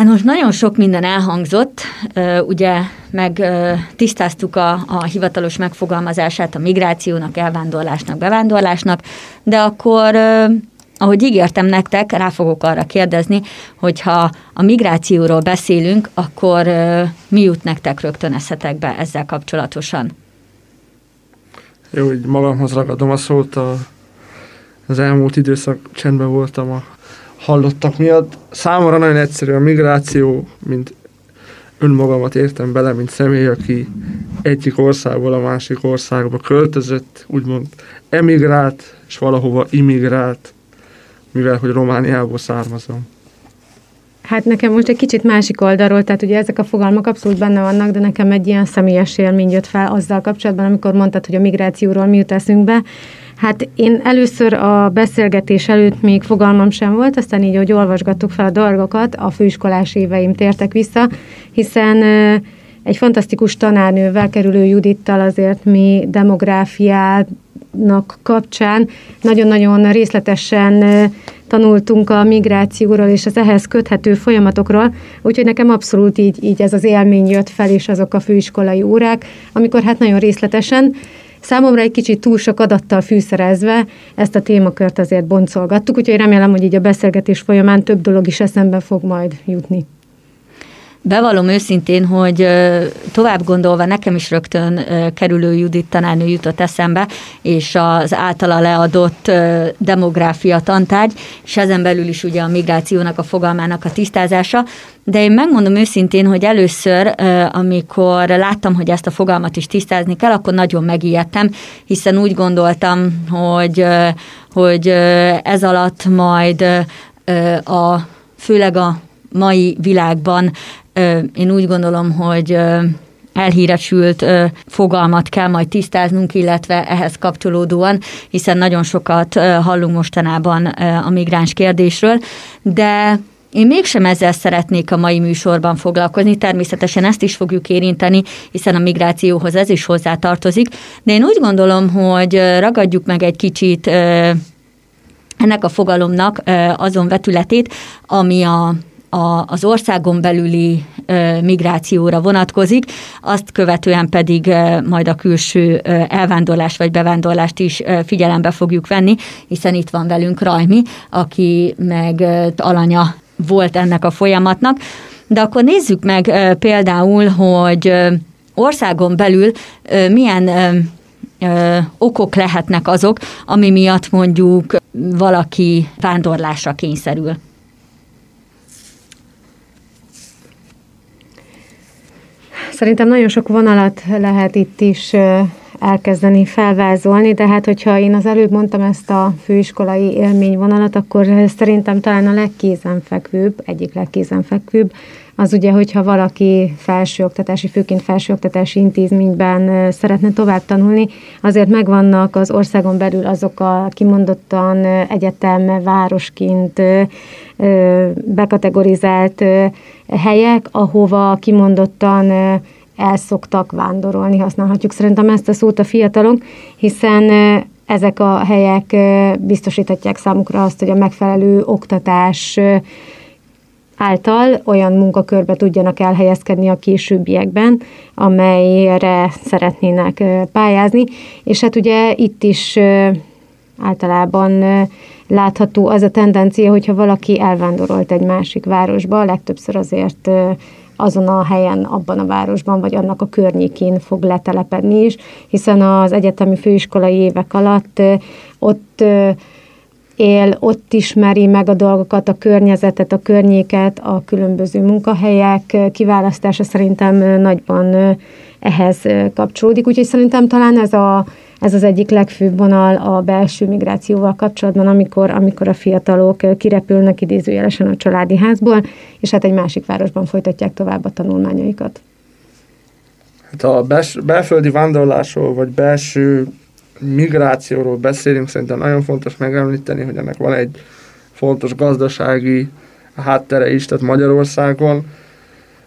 Hát most nagyon sok minden elhangzott, ugye meg tisztáztuk a, a hivatalos megfogalmazását a migrációnak, elvándorlásnak, bevándorlásnak, de akkor ahogy ígértem nektek, rá fogok arra kérdezni, hogyha a migrációról beszélünk, akkor mi jut nektek rögtön eszetekbe ezzel kapcsolatosan? Jó, hogy magamhoz ragadom a szót, a, az elmúlt időszak csendben voltam a hallottak miatt. Számomra nagyon egyszerű a migráció, mint önmagamat értem bele, mint személy, aki egyik országból a másik országba költözött, úgymond emigrált, és valahova immigrált, mivel hogy Romániából származom. Hát nekem most egy kicsit másik oldalról, tehát ugye ezek a fogalmak abszolút benne vannak, de nekem egy ilyen személyes élmény jött fel azzal kapcsolatban, amikor mondtad, hogy a migrációról mi jut eszünkbe. Hát én először a beszélgetés előtt még fogalmam sem volt, aztán így, hogy olvasgattuk fel a dolgokat, a főiskolás éveim tértek vissza, hiszen egy fantasztikus tanárnővel, kerülő Judittal azért mi demográfiát kapcsán nagyon-nagyon részletesen tanultunk a migrációról és az ehhez köthető folyamatokról, úgyhogy nekem abszolút így, így ez az élmény jött fel, és azok a főiskolai órák, amikor hát nagyon részletesen Számomra egy kicsit túl sok adattal fűszerezve ezt a témakört azért boncolgattuk, úgyhogy remélem, hogy így a beszélgetés folyamán több dolog is eszembe fog majd jutni. Bevallom őszintén, hogy tovább gondolva nekem is rögtön kerülő Judit tanárnő jutott eszembe, és az általa leadott demográfia tantárgy, és ezen belül is ugye a migrációnak a fogalmának a tisztázása, de én megmondom őszintén, hogy először, amikor láttam, hogy ezt a fogalmat is tisztázni kell, akkor nagyon megijedtem, hiszen úgy gondoltam, hogy, hogy ez alatt majd a főleg a mai világban én úgy gondolom, hogy elhíresült fogalmat kell majd tisztáznunk, illetve ehhez kapcsolódóan, hiszen nagyon sokat hallunk mostanában a migráns kérdésről, de én mégsem ezzel szeretnék a mai műsorban foglalkozni, természetesen ezt is fogjuk érinteni, hiszen a migrációhoz ez is hozzátartozik, de én úgy gondolom, hogy ragadjuk meg egy kicsit ennek a fogalomnak azon vetületét, ami a a, az országon belüli ö, migrációra vonatkozik, azt követően pedig ö, majd a külső ö, elvándorlás vagy bevándorlást is ö, figyelembe fogjuk venni, hiszen itt van velünk Rajmi, aki meg ö, alanya volt ennek a folyamatnak. De akkor nézzük meg ö, például, hogy ö, országon belül ö, milyen ö, ö, okok lehetnek azok, ami miatt mondjuk valaki vándorlásra kényszerül. Szerintem nagyon sok vonalat lehet itt is elkezdeni felvázolni, de hát hogyha én az előbb mondtam ezt a főiskolai élményvonalat, akkor szerintem talán a legkézenfekvőbb, egyik legkézenfekvőbb, az ugye, hogyha valaki felsőoktatási, főként felsőoktatási intézményben szeretne tovább tanulni, azért megvannak az országon belül azok a kimondottan egyetem, városként bekategorizált helyek, ahova kimondottan el szoktak vándorolni, használhatjuk szerintem ezt a szót a fiatalok, hiszen ezek a helyek biztosíthatják számukra azt, hogy a megfelelő oktatás által olyan munkakörbe tudjanak elhelyezkedni a későbbiekben, amelyre szeretnének pályázni. És hát ugye itt is általában látható az a tendencia, hogyha valaki elvándorolt egy másik városba, legtöbbször azért azon a helyen, abban a városban, vagy annak a környékén fog letelepedni is, hiszen az egyetemi főiskolai évek alatt ott él, ott ismeri meg a dolgokat, a környezetet, a környéket, a különböző munkahelyek kiválasztása szerintem nagyban ehhez kapcsolódik. Úgyhogy szerintem talán ez, a, ez az egyik legfőbb vonal a belső migrációval kapcsolatban, amikor, amikor a fiatalok kirepülnek idézőjelesen a családi házból, és hát egy másik városban folytatják tovább a tanulmányaikat. Hát a bels- belföldi vándorlásról, vagy belső migrációról beszélünk, szerintem nagyon fontos megemlíteni, hogy ennek van egy fontos gazdasági háttere is, tehát Magyarországon,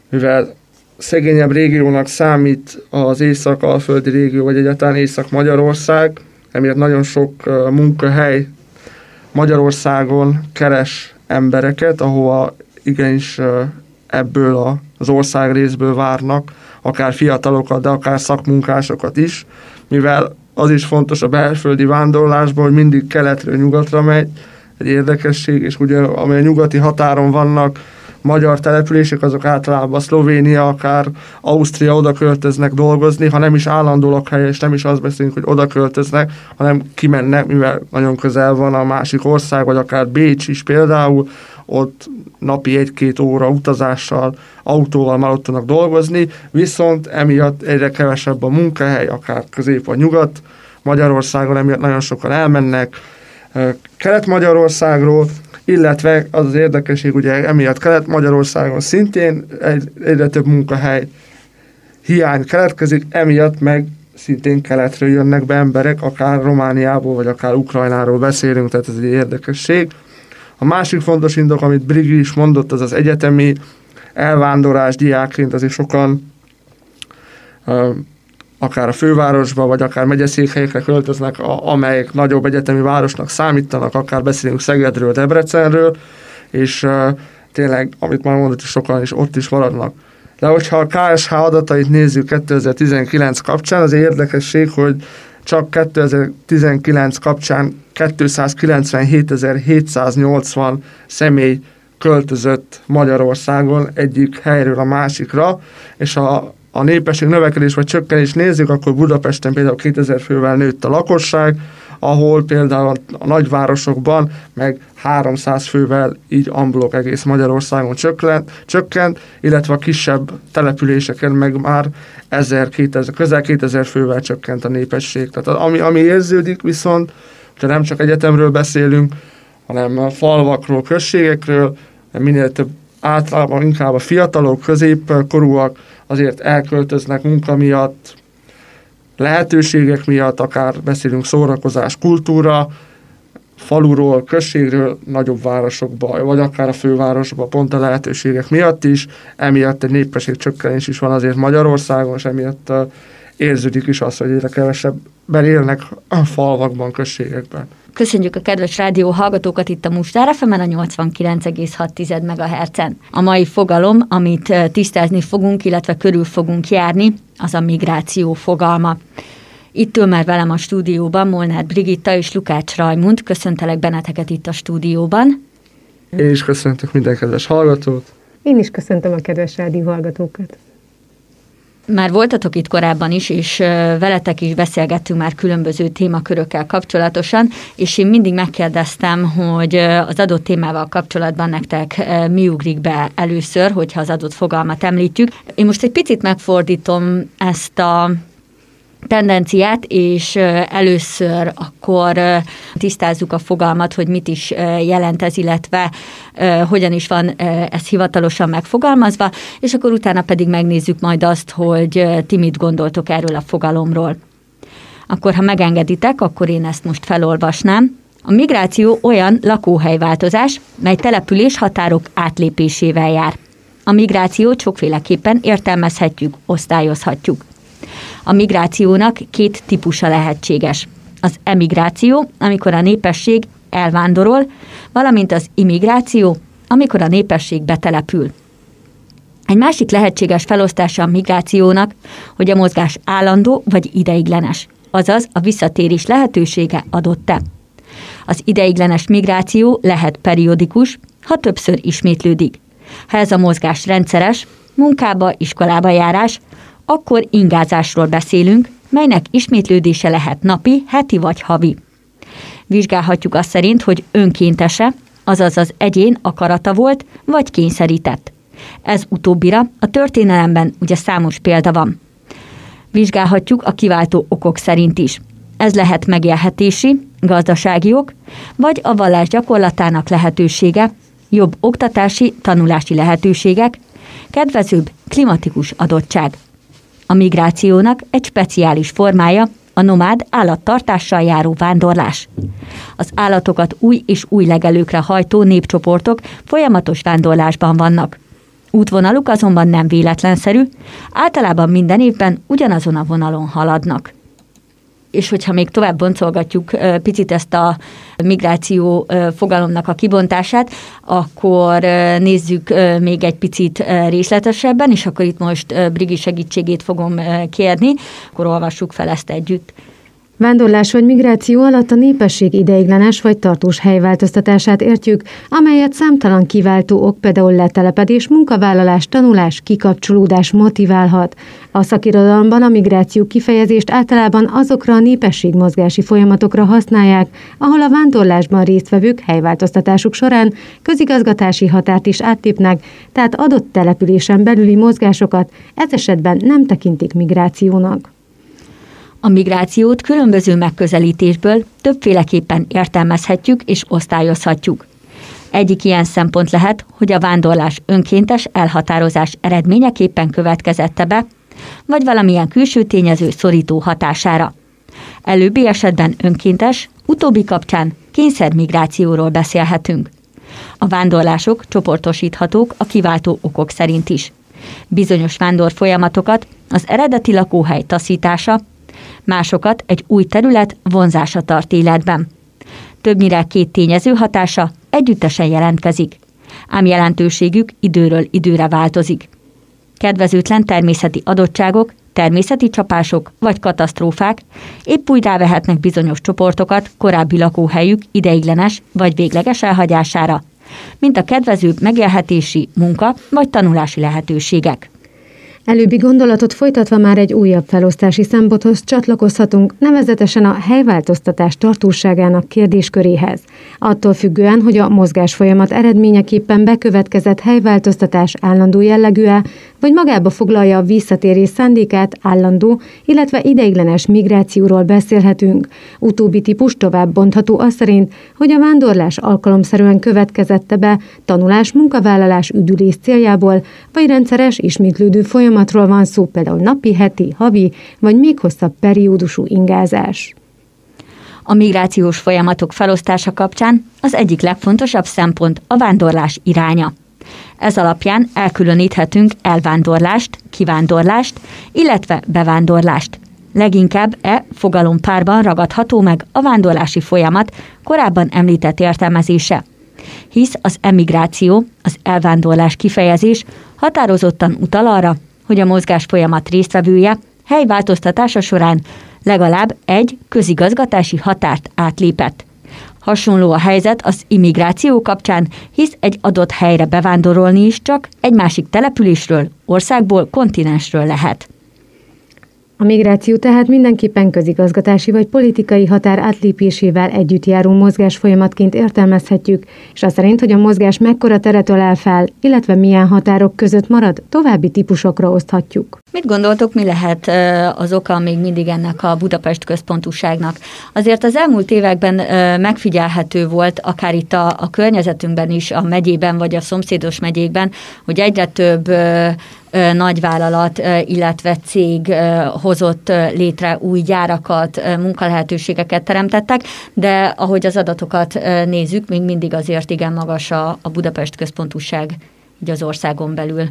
mivel szegényebb régiónak számít az Észak-Alföldi régió, vagy egyáltalán Észak-Magyarország, emiatt nagyon sok munkahely Magyarországon keres embereket, ahova igenis ebből az ország részből várnak, akár fiatalokat, de akár szakmunkásokat is, mivel az is fontos a belföldi vándorlásban, hogy mindig keletről nyugatra megy, egy érdekesség, és ugye amely a nyugati határon vannak magyar települések, azok általában Szlovénia, akár Ausztria oda költöznek dolgozni, ha nem is állandó lakhely, és nem is azt beszélünk, hogy oda költöznek, hanem kimennek, mivel nagyon közel van a másik ország, vagy akár Bécs is például, ott napi egy-két óra utazással, autóval már ott tudnak dolgozni, viszont emiatt egyre kevesebb a munkahely, akár közép vagy nyugat, Magyarországon emiatt nagyon sokan elmennek, Kelet-Magyarországról, illetve az az érdekesség, ugye emiatt Kelet-Magyarországon szintén egy, egyre több munkahely hiány keletkezik, emiatt meg szintén keletről jönnek be emberek, akár Romániából, vagy akár Ukrajnáról beszélünk, tehát ez egy érdekesség. A másik fontos indok, amit Brigi is mondott, az az egyetemi elvándorlás diákként, azért sokan akár a fővárosba, vagy akár megyeszékhelyekre költöznek, amelyek nagyobb egyetemi városnak számítanak, akár beszélünk Szegedről, Debrecenről, és tényleg, amit már mondott, sokan is ott is maradnak. De hogyha a KSH adatait nézzük 2019 kapcsán, az érdekesség, hogy csak 2019 kapcsán 297.780 személy költözött Magyarországon egyik helyről a másikra, és a a népesség növekedés vagy csökkenés nézzük, akkor Budapesten például 2000 fővel nőtt a lakosság, ahol például a nagyvárosokban meg 300 fővel így amblok egész Magyarországon csökkent, csökkent, illetve a kisebb településeken meg már 1000, 2000, közel 2000 fővel csökkent a népesség. Tehát ami, ami érződik viszont, hogyha nem csak egyetemről beszélünk, hanem a falvakról, községekről, minél több általában inkább a fiatalok, középkorúak azért elköltöznek munka miatt, lehetőségek miatt, akár beszélünk szórakozás, kultúra, faluról, községről, nagyobb városokba, vagy akár a fővárosba, pont a lehetőségek miatt is, emiatt egy népesség csökkenés is van azért Magyarországon, és emiatt érződik is az, hogy egyre kevesebben élnek a falvakban, községekben. Köszönjük a kedves rádió hallgatókat itt a Mustár fm a 89,6 MHz-en. A mai fogalom, amit tisztázni fogunk, illetve körül fogunk járni, az a migráció fogalma. Itt ül már velem a stúdióban Molnár Brigitta és Lukács Rajmund. Köszöntelek benneteket itt a stúdióban. Én is köszöntök minden kedves hallgatót. Én is köszöntöm a kedves rádió hallgatókat. Már voltatok itt korábban is, és veletek is beszélgettünk már különböző témakörökkel kapcsolatosan, és én mindig megkérdeztem, hogy az adott témával kapcsolatban nektek mi ugrik be először, hogyha az adott fogalmat említjük. Én most egy picit megfordítom ezt a tendenciát, és először akkor tisztázzuk a fogalmat, hogy mit is jelent ez, illetve hogyan is van ez hivatalosan megfogalmazva, és akkor utána pedig megnézzük majd azt, hogy ti mit gondoltok erről a fogalomról. Akkor, ha megengeditek, akkor én ezt most felolvasnám. A migráció olyan lakóhelyváltozás, mely település határok átlépésével jár. A migrációt sokféleképpen értelmezhetjük, osztályozhatjuk. A migrációnak két típusa lehetséges. Az emigráció, amikor a népesség elvándorol, valamint az immigráció, amikor a népesség betelepül. Egy másik lehetséges felosztása a migrációnak, hogy a mozgás állandó vagy ideiglenes, azaz a visszatérés lehetősége adott-e. Az ideiglenes migráció lehet periódikus, ha többször ismétlődik. Ha ez a mozgás rendszeres, munkába, iskolába járás, akkor ingázásról beszélünk, melynek ismétlődése lehet napi, heti vagy havi. Vizsgálhatjuk azt szerint, hogy önkéntese, azaz az egyén akarata volt, vagy kényszerített. Ez utóbbira a történelemben ugye számos példa van. Vizsgálhatjuk a kiváltó okok szerint is. Ez lehet megélhetési, gazdasági ok, vagy a vallás gyakorlatának lehetősége, jobb oktatási, tanulási lehetőségek, kedvezőbb klimatikus adottság. A migrációnak egy speciális formája a nomád állattartással járó vándorlás. Az állatokat új és új legelőkre hajtó népcsoportok folyamatos vándorlásban vannak. Útvonaluk azonban nem véletlenszerű, általában minden évben ugyanazon a vonalon haladnak. És hogyha még tovább boncolgatjuk picit ezt a migráció fogalomnak a kibontását, akkor nézzük még egy picit részletesebben, és akkor itt most Brigi segítségét fogom kérni, akkor olvassuk fel ezt együtt. Vándorlás vagy migráció alatt a népesség ideiglenes vagy tartós helyváltoztatását értjük, amelyet számtalan kiváltó ok, például letelepedés, munkavállalás, tanulás, kikapcsolódás motiválhat. A szakirodalomban a migráció kifejezést általában azokra a népességmozgási folyamatokra használják, ahol a vándorlásban résztvevők helyváltoztatásuk során közigazgatási határt is áttépnek, tehát adott településen belüli mozgásokat ez esetben nem tekintik migrációnak. A migrációt különböző megközelítésből többféleképpen értelmezhetjük és osztályozhatjuk. Egyik ilyen szempont lehet, hogy a vándorlás önkéntes elhatározás eredményeképpen következette be, vagy valamilyen külső tényező szorító hatására. Előbbi esetben önkéntes, utóbbi kapcsán kényszermigrációról beszélhetünk. A vándorlások csoportosíthatók a kiváltó okok szerint is. Bizonyos vándor folyamatokat az eredeti lakóhely taszítása, másokat egy új terület vonzása tart életben. Többnyire két tényező hatása együttesen jelentkezik, ám jelentőségük időről időre változik. Kedvezőtlen természeti adottságok, természeti csapások vagy katasztrófák épp úgy rávehetnek bizonyos csoportokat korábbi lakóhelyük ideiglenes vagy végleges elhagyására, mint a kedvezőbb megélhetési, munka vagy tanulási lehetőségek. Előbbi gondolatot folytatva már egy újabb felosztási szemponthoz csatlakozhatunk, nevezetesen a helyváltoztatás tartóságának kérdésköréhez. Attól függően, hogy a mozgás folyamat eredményeképpen bekövetkezett helyváltoztatás állandó jellegű-e, vagy magába foglalja a visszatérés szándékát állandó, illetve ideiglenes migrációról beszélhetünk. Utóbbi típus tovább bontható az szerint, hogy a vándorlás alkalomszerűen következette be tanulás, munkavállalás, üdülés céljából, vagy rendszeres, ismétlődő folyamat folyamatról van szó, például napi, heti, havi, vagy még hosszabb periódusú ingázás. A migrációs folyamatok felosztása kapcsán az egyik legfontosabb szempont a vándorlás iránya. Ez alapján elkülöníthetünk elvándorlást, kivándorlást, illetve bevándorlást. Leginkább e fogalompárban ragadható meg a vándorlási folyamat korábban említett értelmezése. Hisz az emigráció, az elvándorlás kifejezés határozottan utal arra, hogy a mozgás folyamat résztvevője helyváltoztatása során legalább egy közigazgatási határt átlépett. Hasonló a helyzet az immigráció kapcsán, hisz egy adott helyre bevándorolni is csak egy másik településről, országból, kontinensről lehet. A migráció tehát mindenképpen közigazgatási vagy politikai határ átlépésével együtt járó mozgás folyamatként értelmezhetjük, és az szerint, hogy a mozgás mekkora teret ölel fel, illetve milyen határok között marad, további típusokra oszthatjuk. Mit gondoltok, mi lehet az oka még mindig ennek a Budapest központúságnak? Azért az elmúlt években megfigyelhető volt, akár itt a, a környezetünkben is, a megyében vagy a szomszédos megyékben, hogy egyre több nagyvállalat, illetve cég hozott létre új gyárakat, munkalehetőségeket teremtettek, de ahogy az adatokat nézzük, még mindig azért igen magas a, Budapest központúság így az országon belül.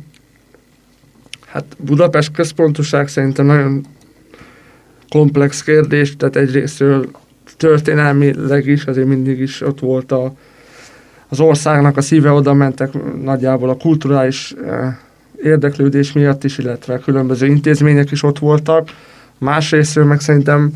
Hát Budapest központoság szerintem nagyon komplex kérdés, tehát egyrésztről történelmileg is, azért mindig is ott volt a, az országnak a szíve, oda mentek nagyjából a kulturális érdeklődés miatt is, illetve különböző intézmények is ott voltak. Másrésztről meg szerintem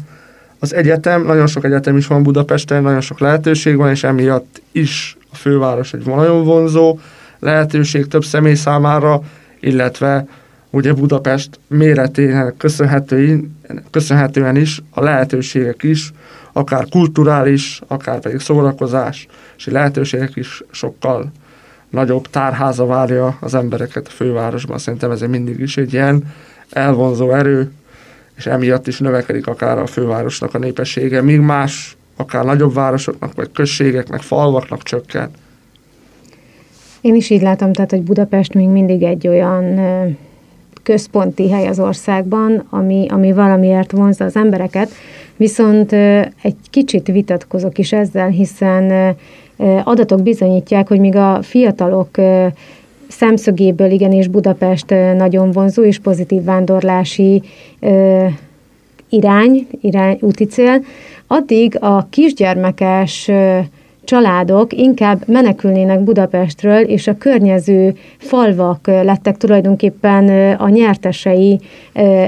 az egyetem, nagyon sok egyetem is van Budapesten, nagyon sok lehetőség van, és emiatt is a főváros egy nagyon vonzó lehetőség több személy számára, illetve ugye Budapest méretének köszönhetően, köszönhetően is a lehetőségek is, akár kulturális, akár pedig szórakozás, és lehetőségek is sokkal nagyobb tárháza várja az embereket a fővárosban. Szerintem ez mindig is egy ilyen elvonzó erő, és emiatt is növekedik akár a fővárosnak a népessége, míg más, akár nagyobb városoknak, vagy községeknek, falvaknak csökken. Én is így látom, tehát, hogy Budapest még mindig egy olyan központi hely az országban, ami, ami valamiért vonzza az embereket, viszont egy kicsit vitatkozok is ezzel, hiszen adatok bizonyítják, hogy míg a fiatalok szemszögéből igenis Budapest nagyon vonzó és pozitív vándorlási irány, irány, úti cél, addig a kisgyermekes családok inkább menekülnének Budapestről, és a környező falvak lettek tulajdonképpen a nyertesei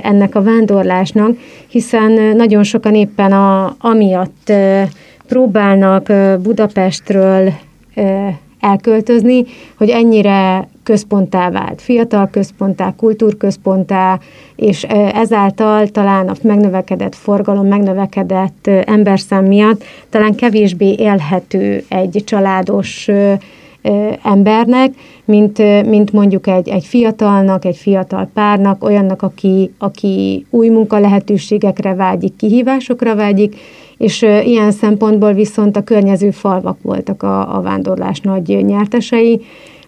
ennek a vándorlásnak, hiszen nagyon sokan éppen a, amiatt próbálnak Budapestről elköltözni, hogy ennyire központtá vált, fiatal központtá, kultúrközponttá, és ezáltal talán a megnövekedett forgalom, megnövekedett emberszám miatt talán kevésbé élhető egy családos embernek, mint, mint mondjuk egy, egy fiatalnak, egy fiatal párnak, olyannak, aki, aki új munka lehetőségekre vágyik, kihívásokra vágyik, és ilyen szempontból viszont a környező falvak voltak a, a vándorlás nagy nyertesei.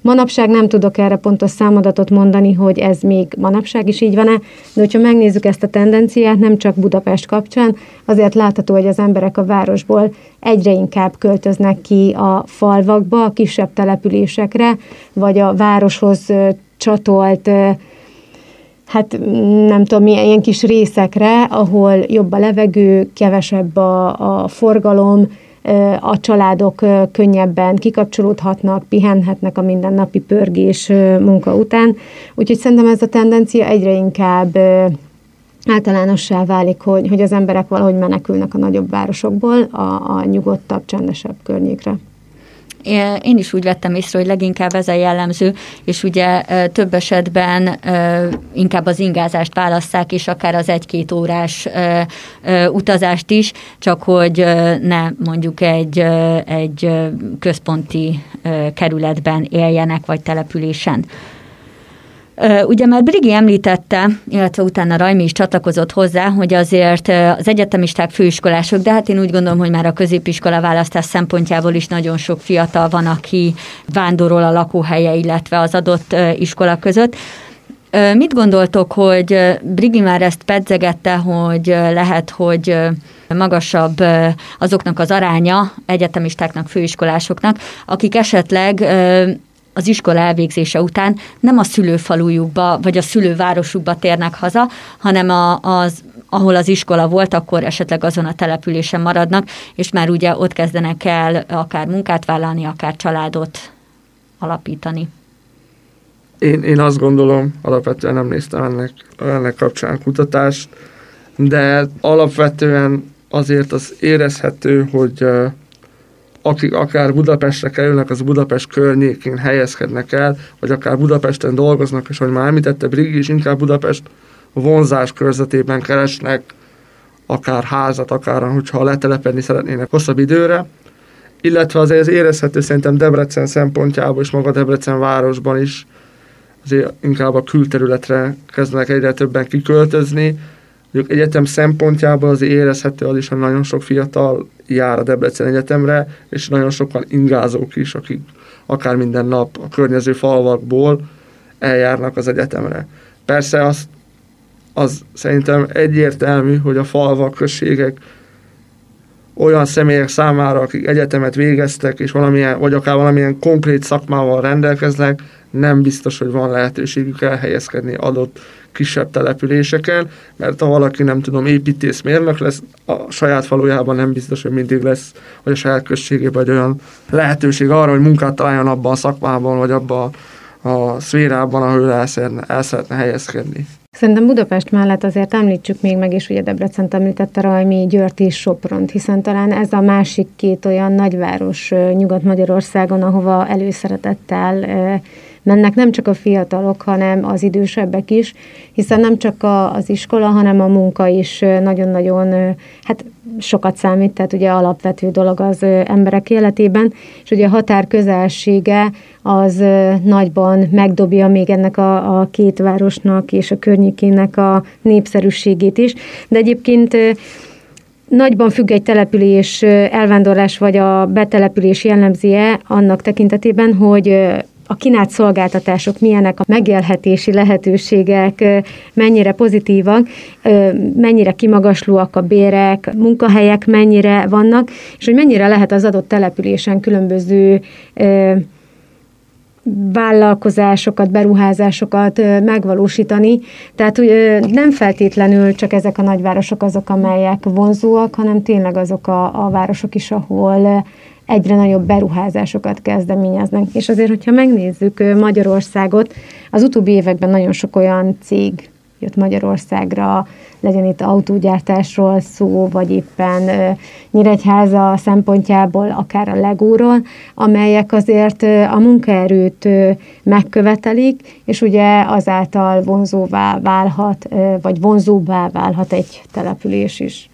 Manapság nem tudok erre pontos számadatot mondani, hogy ez még manapság is így van-e, de hogyha megnézzük ezt a tendenciát, nem csak Budapest kapcsán, azért látható, hogy az emberek a városból egyre inkább költöznek ki a falvakba, a kisebb településekre, vagy a városhoz csatolt hát nem tudom, milyen ilyen kis részekre, ahol jobb a levegő, kevesebb a, a forgalom, a családok könnyebben kikapcsolódhatnak, pihenhetnek a mindennapi pörgés munka után. Úgyhogy szerintem ez a tendencia egyre inkább általánossá válik, hogy, hogy az emberek valahogy menekülnek a nagyobb városokból a, a nyugodtabb, csendesebb környékre. Én is úgy vettem észre, hogy leginkább ez a jellemző, és ugye több esetben inkább az ingázást válasszák, és akár az egy-két órás utazást is, csak hogy ne mondjuk egy, egy központi kerületben éljenek, vagy településen. Ugye már Brigi említette, illetve utána Rajmi is csatlakozott hozzá, hogy azért az egyetemisták főiskolások, de hát én úgy gondolom, hogy már a középiskola választás szempontjából is nagyon sok fiatal van, aki vándorol a lakóhelye, illetve az adott iskola között. Mit gondoltok, hogy Brigi már ezt pedzegette, hogy lehet, hogy magasabb azoknak az aránya egyetemistáknak, főiskolásoknak, akik esetleg az iskola elvégzése után nem a szülőfalujukba vagy a szülővárosukba térnek haza, hanem a, az, ahol az iskola volt, akkor esetleg azon a településen maradnak, és már ugye ott kezdenek el akár munkát vállalni, akár családot alapítani. Én, én azt gondolom, alapvetően nem néztem ennek, ennek kapcsán kutatást, de alapvetően azért az érezhető, hogy akik akár Budapestre kerülnek, az Budapest környékén helyezkednek el, vagy akár Budapesten dolgoznak, és ahogy már említette Brigi is, inkább Budapest vonzás körzetében keresnek akár házat, akár hogyha letelepedni szeretnének hosszabb időre, illetve azért érezhető szerintem Debrecen szempontjából és maga Debrecen városban is. Azért inkább a külterületre kezdenek egyre többen kiköltözni, Mondjuk egyetem szempontjából az érezhető az is, hogy nagyon sok fiatal jár a Debrecen Egyetemre, és nagyon sokan ingázók is, akik akár minden nap a környező falvakból eljárnak az egyetemre. Persze az, az szerintem egyértelmű, hogy a falvak, községek olyan személyek számára, akik egyetemet végeztek, és valamilyen, vagy akár valamilyen konkrét szakmával rendelkeznek, nem biztos, hogy van lehetőségük elhelyezkedni adott kisebb településeken, mert ha valaki nem tudom, építészmérnök lesz, a saját falujában nem biztos, hogy mindig lesz, vagy a saját községében egy olyan lehetőség arra, hogy munkát találjon abban a szakmában, vagy abban a szférában, ahol el szeretne, el szeretne helyezkedni. Szerintem Budapest mellett azért említsük még meg, és ugye Debrecen említette Rajmi, Győrt és Sopront, hiszen talán ez a másik két olyan nagyváros Nyugat-Magyarországon, ahova előszeretettel mennek nem csak a fiatalok, hanem az idősebbek is, hiszen nem csak a, az iskola, hanem a munka is nagyon-nagyon hát sokat számít, tehát ugye alapvető dolog az emberek életében, és ugye a határ közelsége az nagyban megdobja még ennek a, a két városnak és a környékének a népszerűségét is, de egyébként nagyban függ egy település elvándorlás vagy a betelepülés jellemzie annak tekintetében, hogy a kínált szolgáltatások milyenek, a megélhetési lehetőségek mennyire pozitívak, mennyire kimagaslóak a bérek, munkahelyek mennyire vannak, és hogy mennyire lehet az adott településen különböző vállalkozásokat, beruházásokat megvalósítani. Tehát nem feltétlenül csak ezek a nagyvárosok azok, amelyek vonzóak, hanem tényleg azok a, a városok is, ahol egyre nagyobb beruházásokat kezdeményeznek. És azért, hogyha megnézzük Magyarországot, az utóbbi években nagyon sok olyan cég jött Magyarországra, legyen itt autógyártásról szó, vagy éppen Nyíregyháza szempontjából, akár a legóról, amelyek azért a munkaerőt megkövetelik, és ugye azáltal vonzóvá válhat, vagy vonzóbbá válhat egy település is.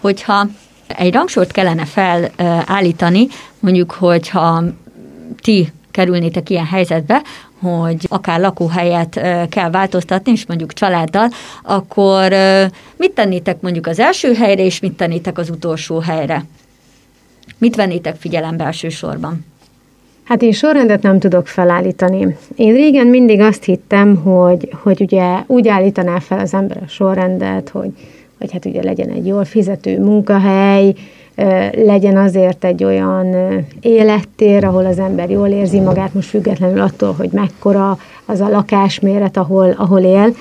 Hogyha egy rangsort kellene felállítani, mondjuk, hogyha ti kerülnétek ilyen helyzetbe, hogy akár lakóhelyet kell változtatni, és mondjuk családdal, akkor mit tennétek mondjuk az első helyre, és mit tennétek az utolsó helyre? Mit vennétek figyelembe elsősorban? Hát én sorrendet nem tudok felállítani. Én régen mindig azt hittem, hogy, hogy ugye úgy állítaná fel az ember a sorrendet, hogy, hogy hát ugye legyen egy jól fizető munkahely, legyen azért egy olyan élettér, ahol az ember jól érzi magát, most függetlenül attól, hogy mekkora az a lakásméret, ahol, ahol él.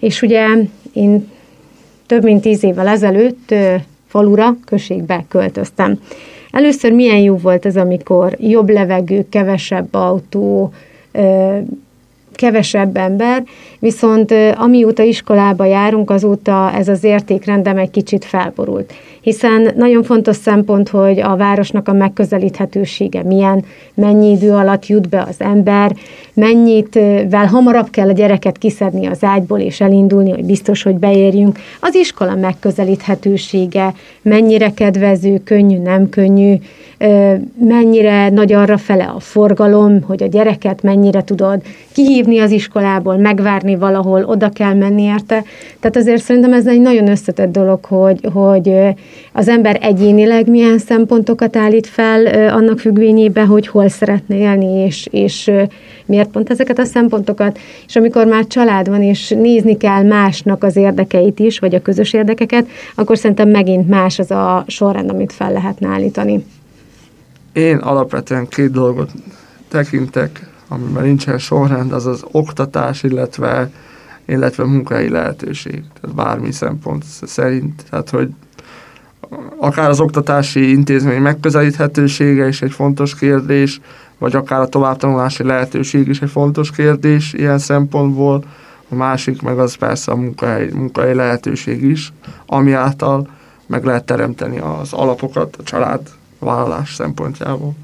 És ugye én több mint tíz évvel ezelőtt falura, községbe költöztem. Először milyen jó volt ez, amikor jobb levegő, kevesebb autó, kevesebb ember, viszont amióta iskolába járunk, azóta ez az értékrendem egy kicsit felborult. Hiszen nagyon fontos szempont, hogy a városnak a megközelíthetősége milyen, mennyi idő alatt jut be az ember, mennyit vel hamarabb kell a gyereket kiszedni az ágyból és elindulni, hogy biztos, hogy beérjünk. Az iskola megközelíthetősége, mennyire kedvező, könnyű, nem könnyű, mennyire nagy arra fele a forgalom, hogy a gyereket mennyire tudod kihívni az iskolából, megvárni valahol, oda kell menni érte. Tehát azért szerintem ez egy nagyon összetett dolog, hogy, hogy az ember egyénileg milyen szempontokat állít fel annak függvényében, hogy hol szeretne élni, és, és miért pont ezeket a szempontokat. És amikor már család van, és nézni kell másnak az érdekeit is, vagy a közös érdekeket, akkor szerintem megint más az a sorrend, amit fel lehetne állítani. Én alapvetően két dolgot tekintek, amiben nincsen sorrend, az az oktatás, illetve, illetve munkai lehetőség. Tehát bármi szempont szerint. Tehát, hogy akár az oktatási intézmény megközelíthetősége is egy fontos kérdés, vagy akár a továbbtanulási lehetőség is egy fontos kérdés ilyen szempontból. A másik meg az persze a munkahely, munkahely lehetőség is, ami által meg lehet teremteni az alapokat a család vállalás szempontjából.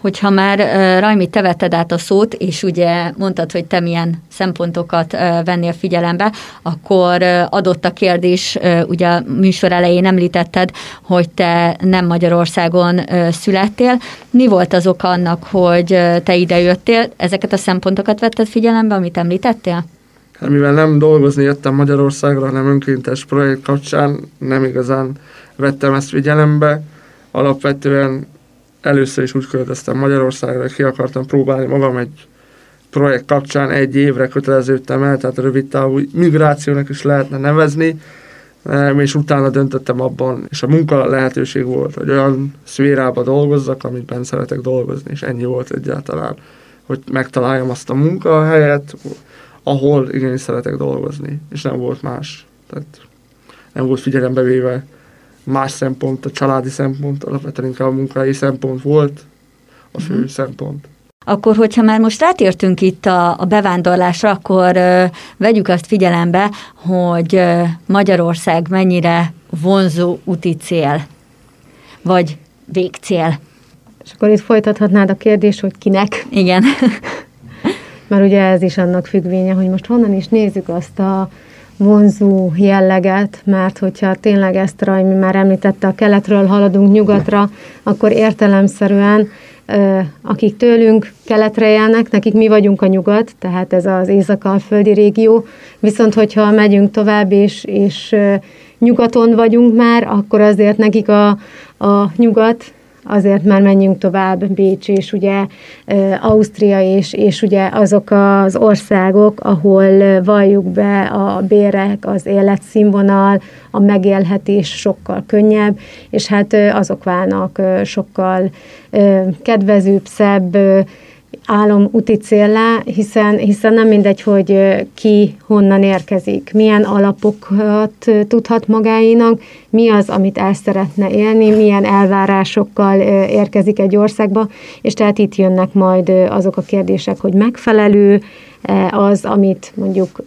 Hogyha már Rajmi, te vetted át a szót, és ugye mondtad, hogy te milyen szempontokat vennél figyelembe, akkor adott a kérdés, ugye a műsor elején említetted, hogy te nem Magyarországon születtél. Mi volt az oka annak, hogy te ide jöttél? Ezeket a szempontokat vetted figyelembe, amit említettél? Hát mivel nem dolgozni jöttem Magyarországra, hanem önkéntes projekt kapcsán, nem igazán vettem ezt figyelembe alapvetően először is úgy költöztem Magyarországra, hogy ki akartam próbálni magam egy projekt kapcsán egy évre köteleződtem el, tehát rövid távú migrációnak is lehetne nevezni, és utána döntöttem abban, és a munka lehetőség volt, hogy olyan szférába dolgozzak, amiben szeretek dolgozni, és ennyi volt egyáltalán, hogy megtaláljam azt a munkahelyet, ahol igenis szeretek dolgozni, és nem volt más. Tehát nem volt figyelembe véve más szempont, a családi szempont, alapvetően inkább a munkai szempont volt a fő mm. szempont. Akkor, hogyha már most rátértünk itt a, a bevándorlásra, akkor ö, vegyük azt figyelembe, hogy ö, Magyarország mennyire vonzó úti cél, vagy végcél. És akkor itt folytathatnád a kérdést, hogy kinek? Igen. Mert ugye ez is annak függvénye, hogy most honnan is nézzük azt a vonzó jelleget, mert hogyha tényleg ezt Rajmi már említette, a keletről haladunk nyugatra, akkor értelemszerűen akik tőlünk keletre élnek, nekik mi vagyunk a nyugat, tehát ez az észak-alföldi régió, viszont hogyha megyünk tovább és, és nyugaton vagyunk már, akkor azért nekik a, a nyugat azért már menjünk tovább, Bécs és ugye Ausztria és, és ugye azok az országok, ahol valljuk be a bérek, az életszínvonal, a megélhetés sokkal könnyebb, és hát azok válnak sokkal kedvezőbb, szebb, álom úti célá, hiszen, hiszen nem mindegy, hogy ki honnan érkezik, milyen alapokat tudhat magáénak, mi az, amit el szeretne élni, milyen elvárásokkal érkezik egy országba, és tehát itt jönnek majd azok a kérdések, hogy megfelelő az, amit mondjuk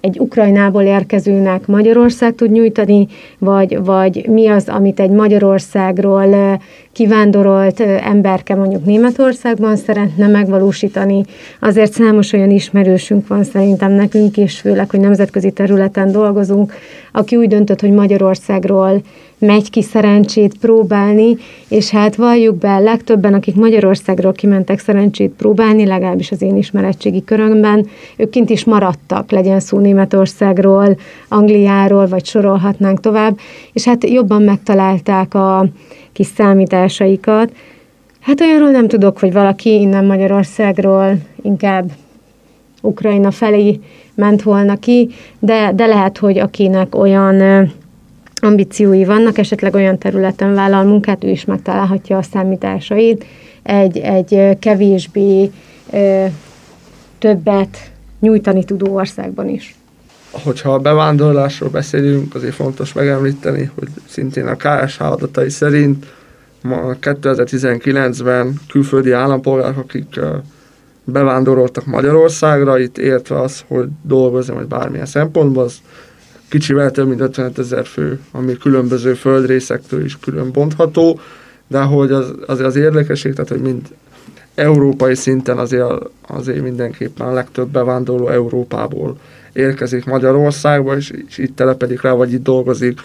egy Ukrajnából érkezőnek Magyarország tud nyújtani, vagy, vagy mi az, amit egy Magyarországról kivándorolt emberke mondjuk Németországban szeretne megvalósítani. Azért számos olyan ismerősünk van szerintem nekünk is, főleg, hogy nemzetközi területen dolgozunk, aki úgy döntött, hogy Magyarországról megy ki szerencsét próbálni, és hát valljuk be, legtöbben, akik Magyarországról kimentek szerencsét próbálni, legalábbis az én ismeretségi körömben, ők kint is maradtak, legyen szó Németországról, Angliáról, vagy sorolhatnánk tovább, és hát jobban megtalálták a kis számításaikat. Hát olyanról nem tudok, hogy valaki innen Magyarországról inkább Ukrajna felé ment volna ki, de, de lehet, hogy akinek olyan ambíciói vannak, esetleg olyan területen vállal munkát, ő is megtalálhatja a számításait egy, egy kevésbé többet nyújtani tudó országban is. Hogyha a bevándorlásról beszélünk, azért fontos megemlíteni, hogy szintén a KSH adatai szerint ma 2019-ben külföldi állampolgárok, akik bevándoroltak Magyarországra, itt értve az, hogy dolgozni, vagy bármilyen szempontból, az kicsivel több mint 55 ezer fő, ami különböző földrészektől is külön bontható, de hogy az, az, az érdekesség, tehát hogy mind európai szinten azért, azért mindenképpen a legtöbb bevándorló Európából érkezik Magyarországba, és, és itt telepedik rá, vagy itt dolgozik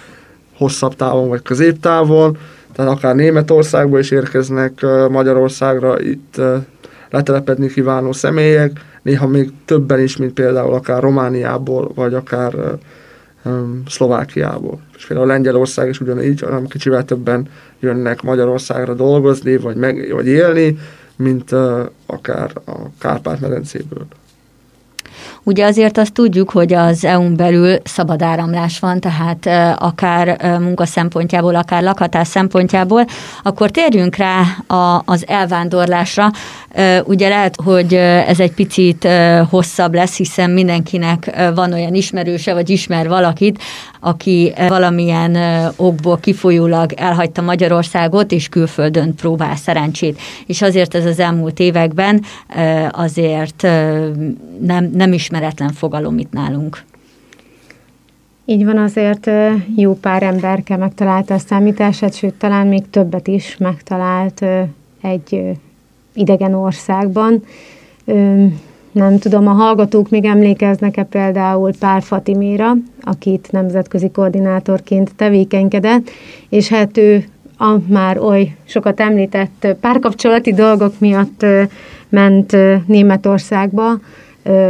hosszabb távon, vagy középtávon, tehát akár Németországba is érkeznek Magyarországra, itt letelepedni kívánó személyek, néha még többen is, mint például akár Romániából, vagy akár Szlovákiából. És például Lengyelország is ugyanígy, hanem kicsivel többen jönnek Magyarországra dolgozni, vagy, meg, vagy élni, mint uh, akár a Kárpát-medencéből. Ugye azért azt tudjuk, hogy az EU-n belül szabad áramlás van, tehát akár munka szempontjából, akár lakhatás szempontjából, akkor térjünk rá az elvándorlásra. Ugye lehet, hogy ez egy picit hosszabb lesz, hiszen mindenkinek van olyan ismerőse, vagy ismer valakit, aki valamilyen okból kifolyólag elhagyta Magyarországot, és külföldön próbál szerencsét. És azért ez az elmúlt években azért nem, nem ismeretlen fogalom itt nálunk. Így van, azért jó pár emberke megtalálta a számítását, sőt, talán még többet is megtalált egy idegen országban. Nem tudom, a hallgatók még emlékeznek-e például Pál Fatiméra, akit nemzetközi koordinátorként tevékenykedett, és hát ő a már oly sokat említett párkapcsolati dolgok miatt ment Németországba,